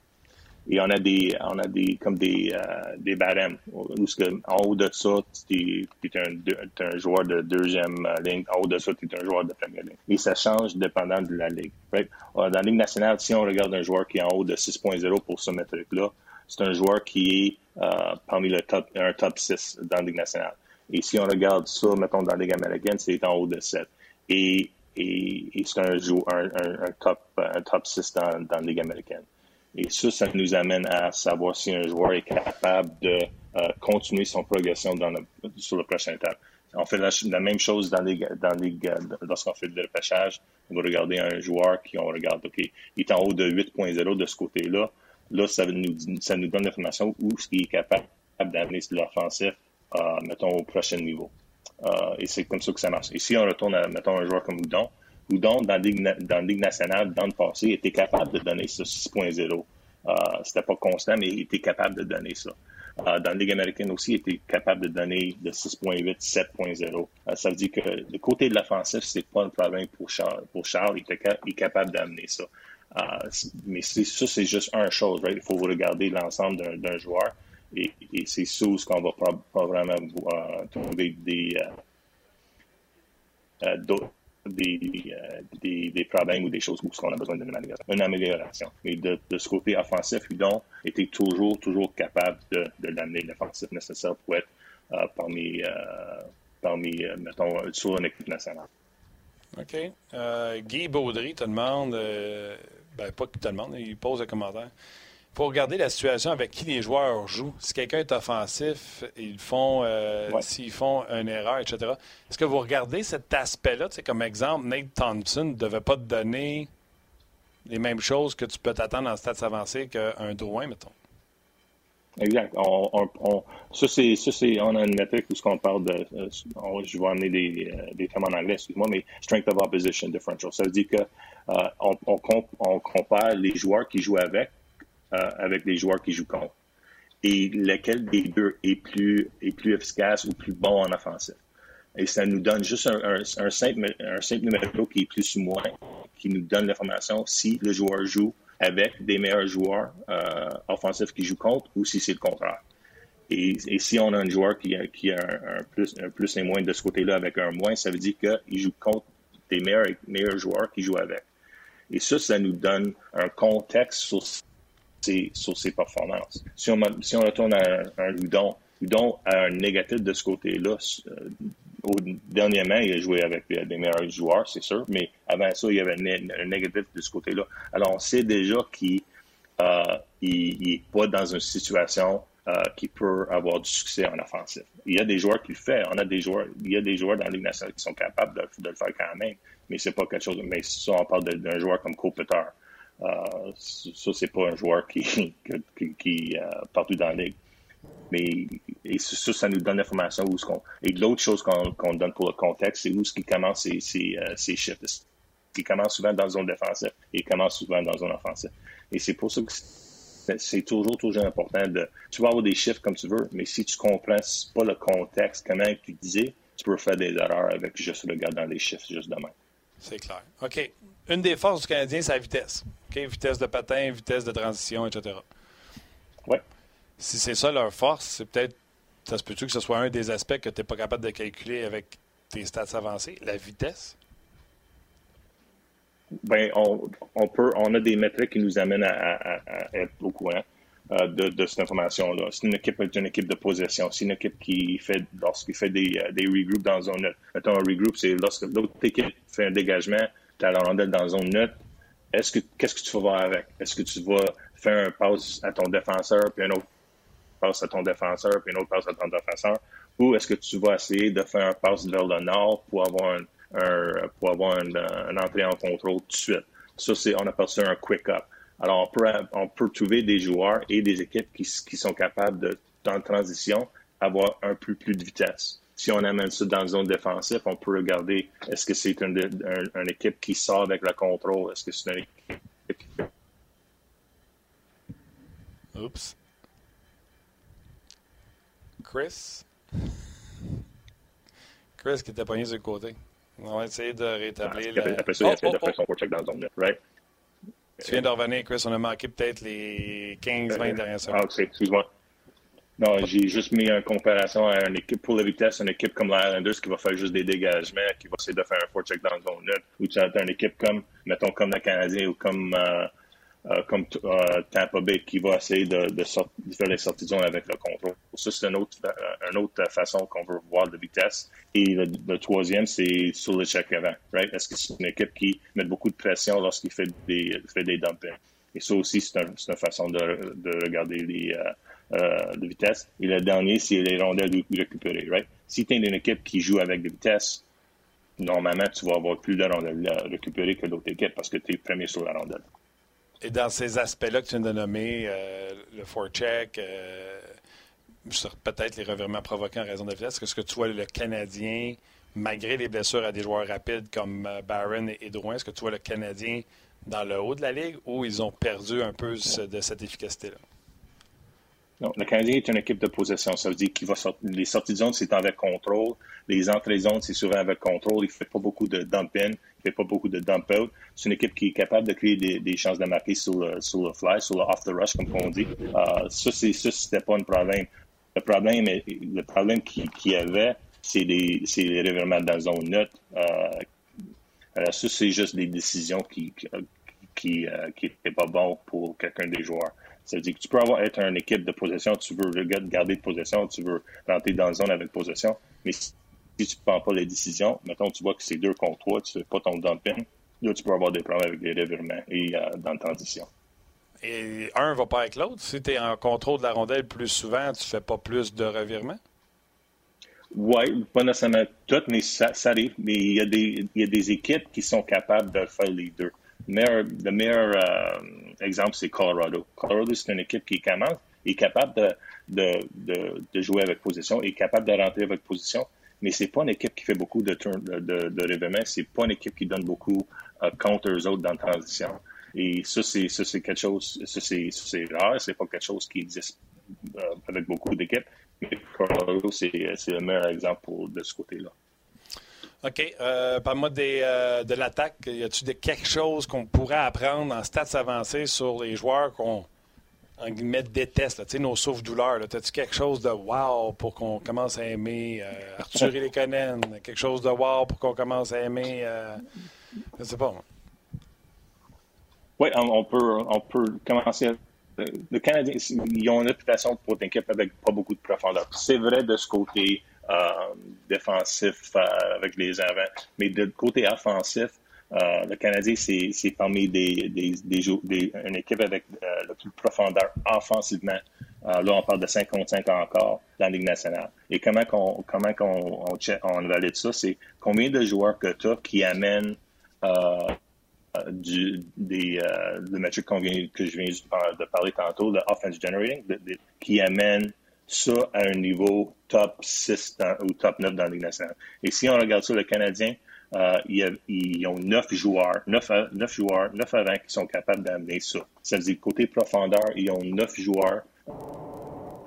Et on a des, on a des, comme des, euh, des barèmes. en haut de ça, tu es, un, un, joueur de deuxième euh, ligne. En haut de ça, tu es un joueur de première ligne. Et ça change dépendant de la ligue. Right? Dans la Ligue nationale, si on regarde un joueur qui est en haut de 6.0 pour ce métrique-là, c'est un joueur qui est euh, parmi le top, un top 6 dans la Ligue nationale. Et si on regarde ça, mettons, dans la Ligue américaine, c'est en haut de 7. Et, et, et c'est un, un, un, top, un top 6 dans, dans la Ligue américaine. Et ça, ça nous amène à savoir si un joueur est capable de euh, continuer son progression dans sur le prochain étape. On fait la, même chose dans les, dans les, lorsqu'on fait le repêchage. On va regarder un joueur qui, on regarde, OK, il est en haut de 8.0 de ce côté-là. Là, ça nous, ça nous donne l'information où il est capable d'amener l'offensif, euh, mettons, au prochain niveau. Euh, et c'est comme ça que ça marche. Et si on retourne à, mettons, un joueur comme Houdon, Houdon, dans la Ligue, dans la Ligue nationale, dans le passé, était capable de donner ce 6.0. Euh, C'était pas constant, mais il était capable de donner ça. Euh, dans la Ligue américaine aussi, il était capable de donner de 6.8, 7.0. Euh, ça veut dire que le côté de l'offensif, c'est pas un problème pour Charles. Pour Charles, il, était il est capable d'amener ça. Euh, mais ça, c'est juste une chose. Right? Il faut regarder l'ensemble d'un joueur. Et, c'est sous ce qu'on va vraiment euh, trouver des, euh, d'autres euh, des, des, problèmes ou des choses où on a besoin d'une amélioration. Une amélioration. Mais de, de, ce côté offensif, Udon était toujours, toujours capable de, de l'amener l'offensif nécessaire pour être euh, parmi, euh, parmi mettons, sur une équipe nationale. OK. Guy Baudry te demande, ben, pas qu'il te demande, il pose un commentaire faut regarder la situation avec qui les joueurs jouent. Si quelqu'un est offensif, ils font, euh, s'ils font une erreur, etc. Est-ce que vous regardez cet aspect-là? Comme exemple, Nate Thompson ne devait pas te donner les mêmes choses que tu peux t'attendre en stade avancé qu'un Drouin, mettons. Exact. On, ça, c'est, on a une métrique où on parle de, euh, je vais amener des, euh, des termes en anglais, excuse-moi, mais strength of opposition differential. Ça veut dire que on, on, compare les joueurs qui jouent avec avec des joueurs qui jouent contre. Et lequel des deux est plus, est plus efficace ou plus bon en offensive. Et ça nous donne juste un, simple, un simple numéro qui est plus ou moins, qui nous donne l'information si le joueur joue avec des meilleurs joueurs euh, offensifs qui jouent contre ou si c'est le contraire. Et, si on a un joueur qui a, qui a un, plus, un plus et moins de ce côté-là avec un moins, ça veut dire qu'il joue contre des meilleurs, meilleurs joueurs qui jouent avec. Et ça, ça nous donne un contexte sur sur ses performances. Si on, si retourne à un, Ludon, Ludon a un négatif de ce côté-là. Euh, au, dernièrement, il a joué avec des, meilleurs joueurs, c'est sûr, mais avant ça, il y avait un, négatif de ce côté-là. Alors, on sait déjà qu'il n'est euh, pas dans une situation euh, qui peut avoir du succès en offensive. Il y a des joueurs qui le font. On a des joueurs, il y a des joueurs dans la Ligue nationale qui sont capables de, le faire quand même, mais c'est pas quelque chose. Mais ça, on parle d'un joueur comme Cole euh, ça, c'est pas un joueur qui, qui, euh, partout dans la ligue. Mais et ça, ça nous donne l'information où ce qu'on. Et l'autre chose qu'on donne pour le contexte, c'est où ce qui commence ses, ses, euh. Il commence souvent dans la zone défensive et il commence souvent dans la zone offensive. Et c'est pour ça que c'est toujours, toujours important de. Tu vas avoir des chiffres comme tu veux, mais si tu comprends pas le contexte, comment tu disais, tu peux faire des erreurs avec juste le gars dans les chiffres, juste demain. C'est clair. OK. Une des forces du Canadien, c'est la vitesse. Vitesse de patin, vitesse de transition, etc. Oui. Si c'est ça leur force, c'est peut-être. Ça se peut-tu que ce soit un des aspects que tu n'es pas capable de calculer avec tes stats avancés, la vitesse? Ben, on, peut, on a des métriques qui nous amènent à, être au courant. Euh, de, cette information-là. C'est une équipe une équipe de possession. C'est une équipe qui fait, lorsqu'il fait des, euh, des regroups dans zone neutre. Mettons, un regroup, c'est lorsque l'autre équipe fait un dégagement, tu as la rondelle dans zone neutre. Est-ce que, qu'est-ce que tu vas voir avec? Est-ce que tu vas faire un passe à ton défenseur, puis un autre passe à ton défenseur, puis un autre passe à ton défenseur? Ou est-ce que tu vas essayer de faire un passe vers le nord pour avoir un, pour avoir une, entrée en contrôle tout de suite? Ça, c'est, on appelle ça un quick up. Alors, on peut, on peut trouver des joueurs et des équipes qui, qui sont capables de, dans transition, avoir un peu plus de vitesse. Si on amène ça dans une zone défensive, on peut regarder est-ce que c'est une, une, équipe qui sort avec le contrôle, est-ce que c'est une équipe qui... Oups. Chris? Chris qui était pogné sur le côté. On va essayer de rétablir. Ah, après ça, il a fait de faire son check dans la zone, right? Tu viens de revenir, Chris. On a manqué peut-être les 15-20 dernières secondes. Ah, ok, excuse-moi. Non, j'ai juste mis en comparaison à une équipe pour la vitesse, une équipe comme l'Islanders qui va faire juste des dégagements, qui va essayer de faire un forecheck dans le zone net, ou tu as une équipe comme, mettons, comme le Canadien ou comme euh, euh, comme euh, Tampa Bay qui va essayer de, faire les sorties de zone avec le contrôle. Ça, c'est une autre, euh, façon qu'on veut voir de vitesse. Et le, troisième, c'est sur le check avant. Right? Est-ce que c'est une équipe qui met beaucoup de pression lorsqu'il fait des, fait des dumpings? Et ça aussi, c'est une façon de, de regarder les, euh, de vitesse. Et le dernier, c'est les rondelles récupérées. Right? Si tu es une équipe qui joue avec de vitesse, normalement, tu vas avoir plus de rondelles récupérées que d'autres équipes parce que tu es premier sur la rondelle. Et dans ces aspects-là que tu viens de nommer, euh, le forecheck, euh, peut-être les revirements provoqués en raison de vitesse, est-ce que tu vois le Canadien, malgré les blessures à des joueurs rapides comme euh, Barron et Drouin, est-ce que tu vois le Canadien dans le haut de la ligue ou ils ont perdu un peu de cette efficacité-là? Non, le Canadien est une équipe de possession. Ça veut dire qu'il va sortir, les sorties de zone, c'est avec contrôle. Les entrées de zone, c'est souvent avec contrôle. Il ne fait pas beaucoup de dump-in, il ne pas beaucoup de dump-out. C'est une équipe qui est capable de créer des, chances de marquer sur le, sur le fly, sur le off-the-rush, comme on dit. Euh, ça, c'est, ça, c'était pas un problème. Le problème, le problème qu'il qui avait, c'est les, c'est les revirements dans la zone neutre. Euh, ça, c'est juste des décisions qui, qui, euh, qui, pas bon pour quelqu'un des joueurs. Ça veut dire que tu peux avoir, être une équipe de possession, tu veux garder de possession, tu veux rentrer dans la zone avec possession, mais si, tu ne prends pas les décisions, mettons, tu vois que c'est deux contre toi, tu ne fais pas ton dumping, là, tu peux avoir des problèmes avec les revirements et euh, dans la transition. Et un ne va pas avec l'autre. Si tu es en contrôle de la rondelle plus souvent, tu ne fais pas plus de revirements? Oui, pas nécessairement toutes, mais ça, arrive. Mais il y, a des, il y a des équipes qui sont capables de faire les deux meilleur, le meilleur euh, exemple, c'est Colorado. Colorado, c'est une équipe qui commence, est capable de, de, de, de, jouer avec position, est capable de rentrer avec position, mais c'est pas une équipe qui fait beaucoup de, de, de, de c'est pas une équipe qui donne beaucoup euh, contre eux autres dans la transition. Et ça, c'est, ça, c'est quelque chose, ça, c'est, rare, c'est pas quelque chose qui existe euh, avec beaucoup d'équipes, mais Colorado, c'est, le meilleur exemple de ce côté-là. OK. Euh, Parle-moi euh, de l'attaque. Y a-t-il quelque chose qu'on pourrait apprendre en stats avancés sur les joueurs qu'on en guillemets, déteste, sais, nos souffres-douleurs. As-tu quelque chose de wow pour qu'on commence à aimer euh, Arthur et les Conan? Quelque chose de wow pour qu'on commence à aimer. Euh, je sais pas. Oui, on, peut, on peut commencer. Le Canadien, ils ont une réputation pour une équipe avec pas beaucoup de profondeur. C'est vrai de ce côté. Euh, défensif euh, avec les avants. Mais de côté offensif, euh, le Canadien, c'est parmi des, des, des, une équipe avec le plus profondeur offensivement. là, on parle de 55 encore dans la Ligue nationale. Et comment qu'on comment qu'on on, on, valide ça? C'est combien de joueurs que tu as qui amènent du, des, le metric que je viens de parler tantôt, le offense generating, qui amènent ça à un niveau top 6 ou top 9 dans la Ligue nationale. Et si on regarde ça, le Canadien, euh, ils, ont 9 joueurs, 9, 9 joueurs, 9 avant qui sont capables d'amener ça. Ça veut dire côté profondeur, ils ont 9 joueurs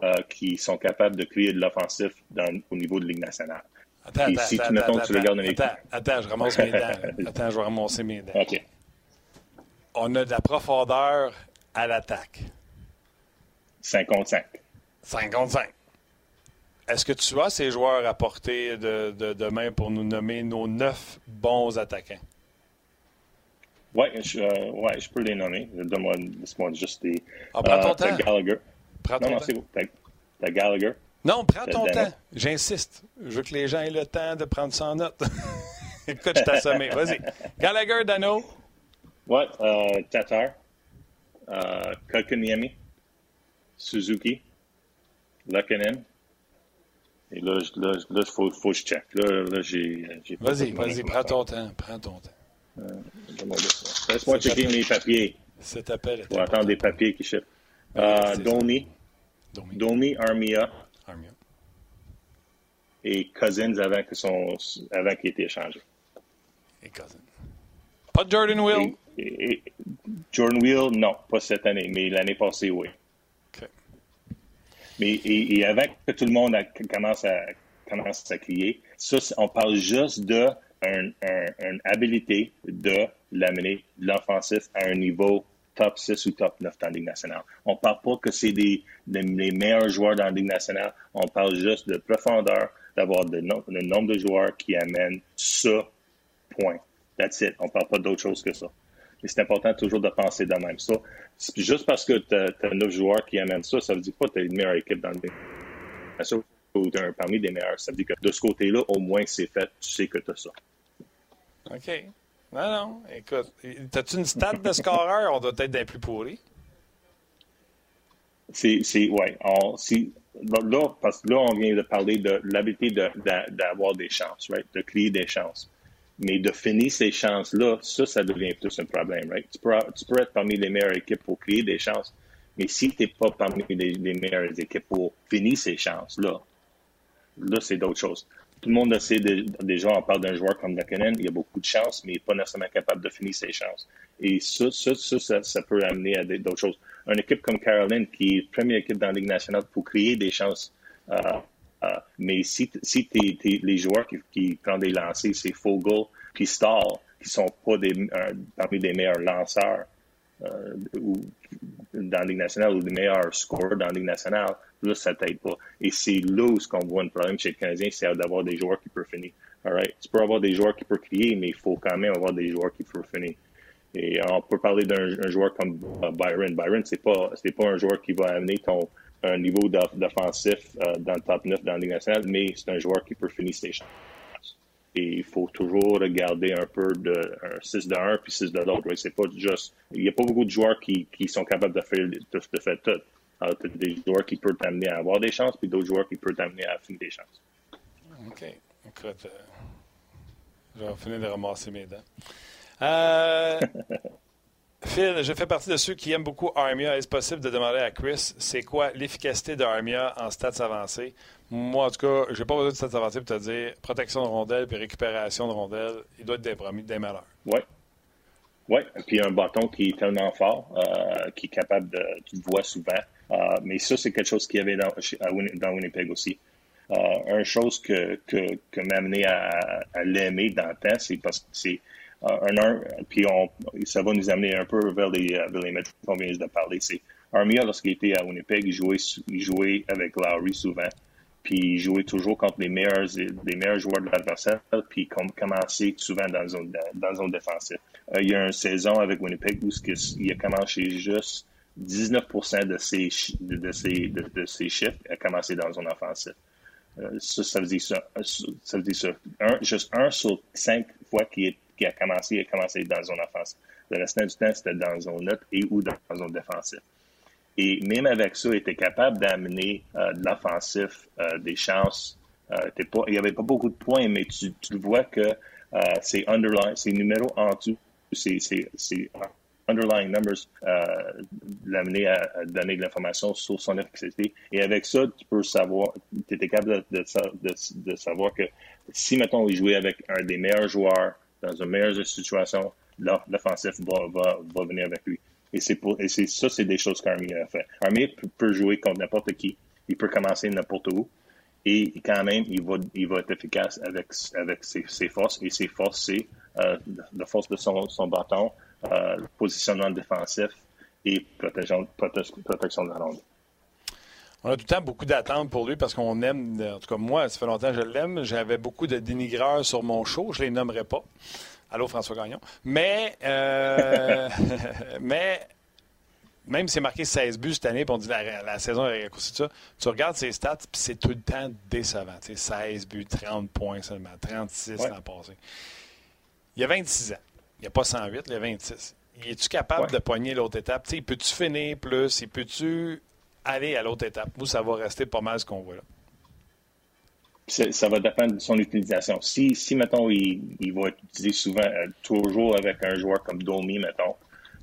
euh, qui sont capables de créer de l'offensif au niveau de Ligue nationale. Attends, attends, si tu, attends, tu regardes attends, attends, je ramasse mes dents. Attends, je vais ramasser mes dents. On a de la profondeur à l'attaque. 55. 55. Est-ce que tu as ces joueurs à portée de, de, main pour nous nommer nos neuf bons attaquants? Oui, je, euh, ouais, je peux les nommer. Donne-moi laisse-moi juste des. Ah, prends ton temps. Gallagher. Prends ton non, non, temps. c'est bon. T'as Gallagher. Non, prends ton temps. J'insiste. Je veux que les gens aient le temps de prendre ça en note. Écoute, je t'assommé. Vas-y. Gallagher, Dano. Ouais, euh, Tatar. Euh, Kotkaniemi. Suzuki. Luckinen. Et là, je- là, là, il faut, faut que je check. Là, là j'ai. Vas-y, vas-y, prends ton temps. Prends ton temps. Ça. Laisse-moi checker parfait. mes papiers. Cet appel vais attendre des papiers qui chiffrent. Ouais, Euh. Domi. Domi. Domi, Armia Armia. et Cousins avant que son, avant qu'il ait été échangé. Et Cousin. Pas Jordan Will? Et, et- et Jordan Wheel, non, pas cette année, mais l'année passée, oui. Mais et, avant que tout le monde commence, à, commence à crier, ça, on parle juste de habilité de l'amener l'offensif à un niveau top 6 ou top 9 dans la Ligue nationale. On parle pas que c'est des, les meilleurs joueurs dans la Ligue nationale. On parle juste de profondeur, d'avoir le, nom- le nombre de joueurs qui amènent ça, point. That's it. On parle pas d'autre chose que ça. Mais c'est important toujours de penser de même. Ça, juste parce que tu as, neuf joueurs qui amènent ça, ça veut dire pas que tu as une meilleure équipe dans le ça, ou un parmi des meilleurs. Ça veut dire que de ce côté-là, au moins, c'est fait. Tu sais que tu as ça. OK. Non, non. Écoute, t'as-tu une stat de scoreur? On doit être d'un plus pourri. C'est, c'est, ouais. On, si, là, parce que là, on vient de parler de l'habilité de, de- d'avoir des chances, right? De créer des chances. Mais de finir ces chances-là, ça, ça devient plus un problème, right? Tu peux, être parmi les meilleures équipes pour créer des chances, mais si tu n'es pas parmi les, meilleures équipes pour finir ces chances-là, là, c'est d'autres choses. Tout le monde sait dé- déjà, on parle d'un joueur comme Lekanen, il a beaucoup de chances, mais il n'est pas nécessairement capable de finir ses chances. Et ça, ça, ça, ça, peut amener à d'autres choses. Une équipe comme Caroline, qui est première équipe dans la Ligue nationale pour créer des chances, euh, mais si, si les joueurs qui, qui prennent des lancers, c'est Fogel puis Stahl, qui sont pas des, euh, parmi les meilleurs lanceurs, euh, dans la Ligue nationale ou les meilleurs scorers dans la Ligue nationale, là, ça t'aide pas. Et c'est là où ce qu'on voit un problème chez le Canadien, c'est d'avoir des joueurs qui peuvent finir. All? Tu peux avoir des joueurs qui peuvent crier, mais il faut quand même avoir des joueurs qui peuvent finir. Et on peut parler d'un un joueur comme euh, Byron. Byron, c'est pas c'est pas un joueur qui va amener ton un niveau d'off- d'offensif euh, dans le top 9 dans la Ligue nationale, mais c'est un joueur qui peut finir ses chances. Et il faut toujours regarder un peu de un 6 de un puis 6 de l'autre. right? C'est pas juste. Il n'y a pas beaucoup de joueurs qui, qui sont capables de faire, de, de faire tout. Alors, tu as des joueurs qui peuvent t'amener à avoir des chances, puis d'autres joueurs qui peuvent t'amener à finir des chances. OK. Écoute, euh, je vais finir de ramasser mes dents. Euh, Phil, je fais partie de ceux qui aiment beaucoup Armia. Est-ce possible de demander à Chris c'est quoi l'efficacité de Armia en stats avancés? Moi, en tout cas, je n'ai pas besoin de stats avancés pour te dire protection de rondelles puis récupération de rondelles. Il doit être des promis, des malheurs. Oui. Oui, puis un bâton qui est tellement fort, euh, qui est capable de. Tu le vois souvent. Euh, mais ça, c'est quelque chose qu'il y avait dans, Winnipeg aussi. Euh, une chose que, que, m'a amené à, à l'aimer dans le temps, c'est parce que c'est un, un puis on, ça va nous amener un peu vers les, euh, vers les métros qu'on vient de parler. C'est Armia, lorsqu'il était à Winnipeg, il jouait, il jouait avec Lowry souvent. Puis il jouait toujours contre les meilleurs, les meilleurs joueurs de l'adversaire, puis com commençait souvent dans zone, dans zone défensive. Euh, il y a une saison avec Winnipeg où il a commencé juste 19% de ses, de, ses, de, ses chiffres a commencé dans zone offensive. Euh, ça, veut dire ça. Veut dire ça. Juste un sur cinq fois qu'il est- qu'il a commencé, a commencé dans la zone offensive. Le restant du temps, c'était dans la zone neutre et ou dans la zone défensive. Et même avec ça, il était capable d'amener euh, de l'offensif, euh, des chances. Euh, pas, il n'y avait pas beaucoup de points, mais tu, tu vois que c'est underline, c'est numéro en dessous, c'est underlying numbers, l'amener à, donner de l'information sur son efficacité. Et avec ça, tu peux savoir, tu étais capable de, de savoir que si, mettons, il jouait avec un des meilleurs joueurs dans une meilleure situation, l'off- l'offensif va, va, va venir avec lui. Et c'est pour, et c'est ça, c'est des choses qu'Army a fait. Army peut, peut jouer contre n'importe qui. Il peut commencer n'importe où. Et quand même, il va, il va être efficace avec, avec ses, ses forces. Et ses forces, c'est euh, la force de son, son bâton, euh, le positionnement défensif et protection, prote- protection de la ronde. On a tout le temps beaucoup d'attentes pour lui parce qu'on aime, en tout cas moi, ça fait longtemps que je l'aime. J'avais beaucoup de dénigreurs sur mon show, je ne les nommerai pas. Allô, François Gagnon. Mais, euh, mais même s'il a marqué 16 buts cette année, puis on dit la, la saison est raccourcie ça, tu regardes ses stats, puis c'est tout le temps décevant. 16 buts, 30 points seulement, 36 l'an passé. Il a 26 ans. Il a pas 108, il a 26. Es-tu capable de pogner l'autre étape? Peux-tu finir plus? Peux-tu aller à l'autre étape? Ou ça va rester pas mal ce qu'on voit là? Ça va dépendre de son utilisation. Si, si mettons, il, il va être utilisé souvent, euh, toujours avec un joueur comme Domi, mettons,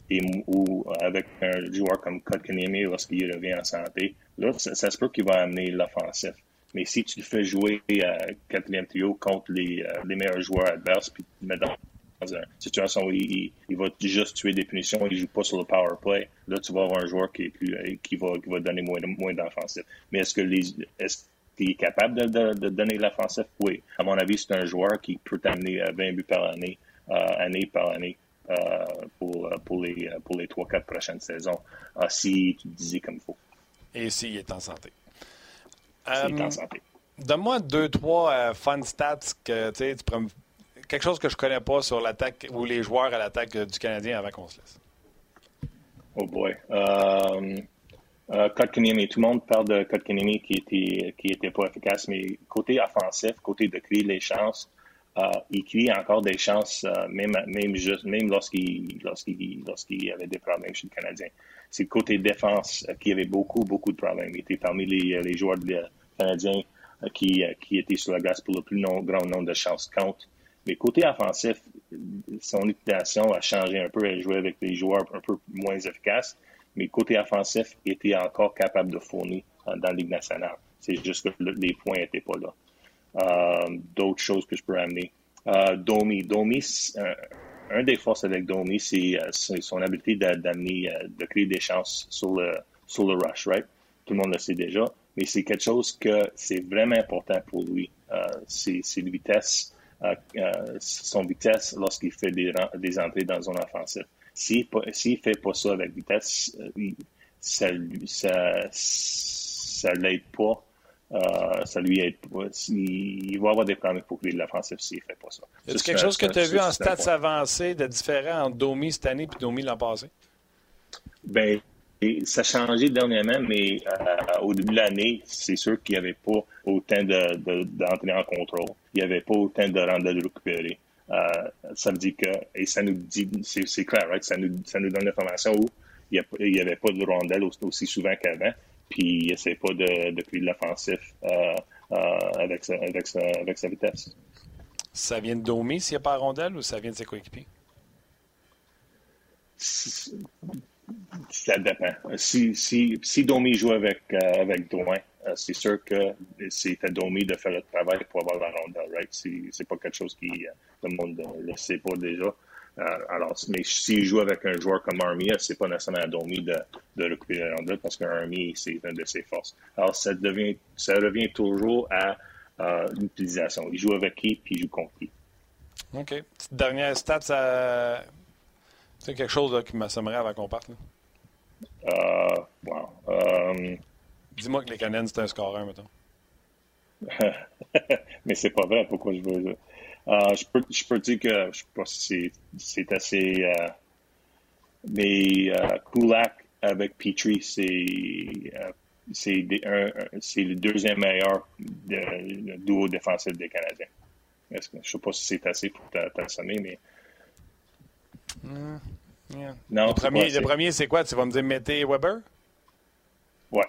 et, ou avec un joueur comme Kotkaniemi lorsqu'il revient en santé, là, ça, se peut qu'il va amener l'offensif. Mais si tu le fais jouer à quatrième trio contre les, euh, les meilleurs joueurs adverses, puis tu dans une situation où il, va juste tuer des punitions, il ne joue pas sur le power play, là, tu vas avoir un joueur qui, est plus, euh, qui, va, qui va donner moins, moins d'offensif. Mais est-ce que les, est-ce qu'il est capable de, de, de donner l'offensif? Oui. À mon avis, c'est un joueur qui peut t'amener 20 buts par année, euh, année par année. Euh, pour, pour les, pour les 3-4 prochaines saisons, si tu disais comme il faut. Et s'il est en santé. S'il est en santé. Donne-moi deux, trois fun stats que tu pourrais me quelque chose que je connais pas sur l'attaque ou les joueurs à l'attaque du Canadien avant qu'on se laisse. Oh boy. Euh, euh, tout le monde parle de Kotkaniemi qui était, qui était pas efficace, mais côté offensif, côté de créer les chances, euh, il crée encore des chances, euh, même, même, juste, même lorsqu'il lorsqu'il lorsqu'il avait des problèmes chez le Canadien. C'est côté défense euh, qui avait beaucoup, beaucoup de problèmes. Il était parmi les, les joueurs canadiens qui, qui étaient sur la glace pour le plus grand nombre de chances contre. Mais côté offensif, son utilisation a changé un peu. Elle jouait avec des joueurs un peu moins efficaces. Mais côté offensif, était encore capable de fournir dans la Ligue nationale. C'est juste que les points n'étaient pas là. Euh, d'autres choses que je peux amener. Euh, Domi. Domi, un, des forces avec Domi, c'est euh, son habileté d'amener, de créer des chances sur le, sur le rush, right? Tout le monde le sait déjà. Mais c'est quelque chose que c'est vraiment important pour lui. c'est, la vitesse son vitesse lorsqu'il fait des, des, entrées dans zone offensive. S'il ne fait pas ça avec vitesse, ça ça, ça l'aide pas. Euh, ça lui aide pas. Il va avoir des problèmes pour créer de l'offensive s'il ne fait pas ça. Est-ce quelque chose que tu as vu en stats avancés de différent entre Domi cette année et Domi l'an passé? Ben, et ça a changé dernièrement, mais euh, au début de l'année, c'est sûr qu'il n'y avait pas autant d'entrée en contrôle. Il n'y avait pas autant de rondelles récupérées. Euh, ça veut dire que, et ça nous dit, c'est clair, right? ça, nous, ça nous donne l'information où il n'y avait pas de rondelles aussi souvent qu'avant, puis il n'essayait pas de, de créer de l'offensif euh, avec, sa, avec, sa, avec sa vitesse. Ça vient de Domi s'il n'y a pas de rondelle ou ça vient de ses coéquipiers? Ça dépend. Si, si, si Domi joue avec, euh, avec Drouin, euh, c'est sûr que c'est à Domi de faire le travail pour avoir la rondelle, right? C'est pas quelque chose qui euh, le monde ne le sait pas déjà. alors, mais s'il joue avec un joueur comme Armia, c'est pas nécessairement à Domi de, de récupérer la rondelle parce qu'Armia, c'est une de ses forces. Alors, ça devient, ça revient toujours à l'utilisation. Il joue avec qui, puis il joue contre qui. OK. Petite dernière stat, ça c'est quelque chose là, qui m'assommerait avant qu'on parte. Euh, wow. Euh, Dis-moi que les Canadiens, c'est un scoreur, mettons. Mais c'est pas vrai, pourquoi je veux. Euh, je, peux, je peux dire que je sais pas si c'est assez. Euh, mais euh, Kulak avec Petrie, c'est c'est le deuxième meilleur de, duo défensif des Canadiens. je ne sais pas si c'est assez pour t'assommer, mais Mm, non, le premier, le premier, c'est quoi? Tu vas me dire mettez Weber? Ouais.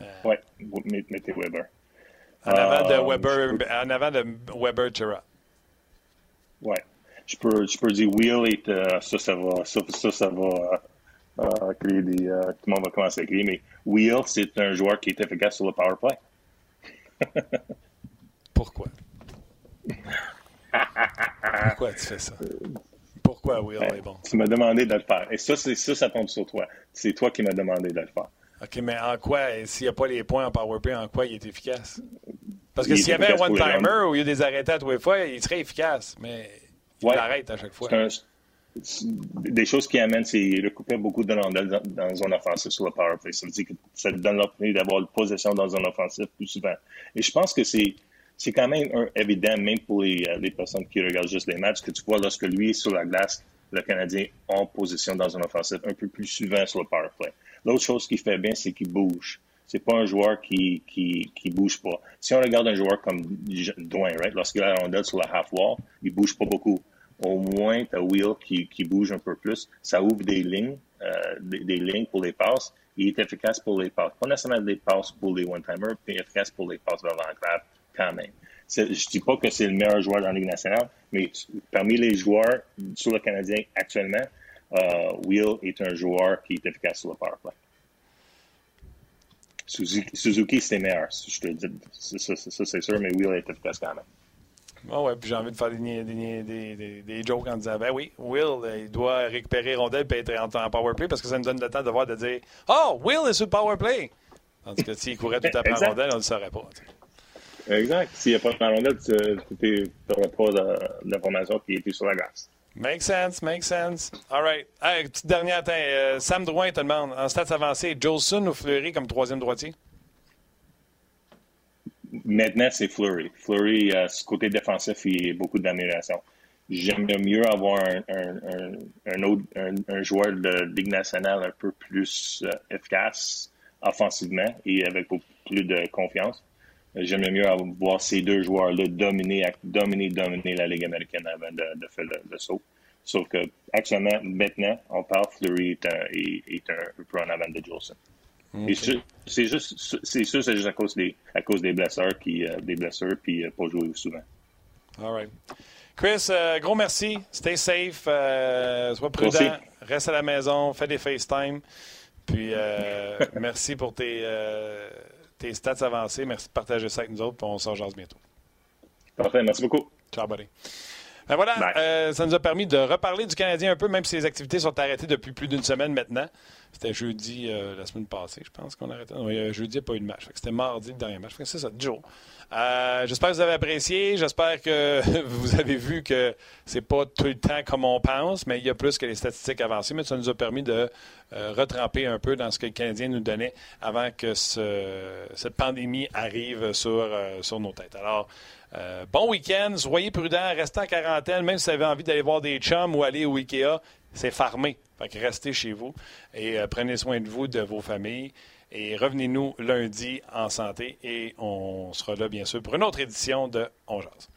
Euh... Ouais, mettez Weber. En avant de euh, Weber, peux... en avant de Weber Chira. Ouais. Je peux, je peux dire Wheel et euh, ça, ça va, ça, ça, ça va euh, créer des. Euh, tout le monde va commencer à créer, mais Wheel, c'est un joueur qui est efficace sur le power play. Pourquoi? Pourquoi tu fais ça? Pourquoi Will est bon? Tu m'as demandé de le faire. Et ça, ça, ça tombe sur toi. C'est toi qui m'as demandé de le faire. OK, mais en quoi, s'il n'y a pas les points en powerplay, en quoi il est efficace? Parce que s'il y avait un one-timer où il y a des arrêtés à tous les fois, il serait efficace, mais il arrête à chaque fois. des choses qui amènent, c'est recouper beaucoup de rondelles dans, dans zone offensive sur le powerplay. Ça veut dire que ça te donne l'opportunité d'avoir une possession dans zone offensive plus souvent. Et je pense que c'est c'est quand même évident, même pour les, les, personnes qui regardent juste les matchs, que tu vois lorsque lui est sur la glace, le Canadien en position dans un offensive un peu plus souvent sur le power play. L'autre chose qu'il fait bien, c'est qu'il bouge. C'est pas un joueur qui, qui, bouge pas. Si on regarde un joueur comme Dwayne, right, lorsqu'il a la rondelle sur la half wall, il bouge pas beaucoup. Au moins, tu as Will qui, qui bouge un peu plus. Ça ouvre des lignes, euh, des, lignes pour les passes. Il est efficace pour les passes. Pas nécessairement des passes pour les one-timers, mais efficace pour les passes vers l'enclave quand même. Je dis pas que c'est le meilleur joueur dans la Ligue nationale, mais parmi les joueurs sur le Canadien actuellement, euh, Will est un joueur qui est efficace sur le power play. Suzuki, c'est meilleur. Je te dis, ça, c'est sûr, mais Will est efficace quand même. Oh ouais, puis j'ai envie de faire des, des, des, des, jokes en disant ben oui, Will, il doit récupérer rondelle et être en, en power play parce que ça me donne le temps de voir de dire Oh, Will est sur le power play. Tandis que s'il courait tout à fait en rondelle, on ne le saurait pas. Exact. S'il n'y a pas de rondelle, tu n'auras pas d'information qui était sur la glace. Make sense, make sense. All right. Hey, petite dernière, euh, Sam Drouin te demande, en stats avancés, Jolson ou Fleury comme troisième droitier? Maintenant, c'est Fleury. Fleury, euh, ce côté défensif, il y a beaucoup d'amélioration. J'aimerais mieux avoir un, un, un, autre, un, joueur de Ligue nationale un peu plus euh, efficace offensivement et avec beaucoup plus de confiance. J'aimerais mieux voir ces deux joueurs-là dominer, dominer, dominer la Ligue américaine avant de, de faire le, saut. Sauf que, actuellement, maintenant, on parle, Fleury est un, est, un peu en avant de Jolson. C'est juste, c'est sûr, c'est juste à cause des, à cause des blessures, qui, euh, des blessures, puis euh, pas jouer souvent. All right. Chris, euh, gros merci. Stay safe. sois prudent. Reste à la maison. Fais des FaceTime. Puis, merci pour tes tes stats avancés. Merci de partager ça avec nous autres, on s'en jase bientôt. Parfait, merci beaucoup. Ciao, buddy. Ben voilà, euh, ça nous a permis de reparler du Canadien un peu, même si les activités sont arrêtées depuis plus d'une semaine maintenant. C'était jeudi euh, la semaine passée, je pense qu'on a arrêté. Non, jeudi, il n'y a pas eu de match. C'était mardi le dernier match. C'est ça, 10 jours. Euh, j'espère que vous avez apprécié. J'espère que vous avez vu que c'est pas tout le temps comme on pense, mais il y a plus que les statistiques avancées. Mais ça nous a permis de euh, retremper un peu dans ce que le Canadien nous donnait avant que cette pandémie arrive sur, sur nos têtes. Alors, bon week-end. Soyez prudents. Restez en quarantaine. Même si vous avez envie d'aller voir des chums ou aller au Ikea, c'est farmé. Fait que restez chez vous et prenez soin de vous, de vos familles. Et revenez-nous lundi en santé et on sera là, bien sûr, pour une autre édition de On.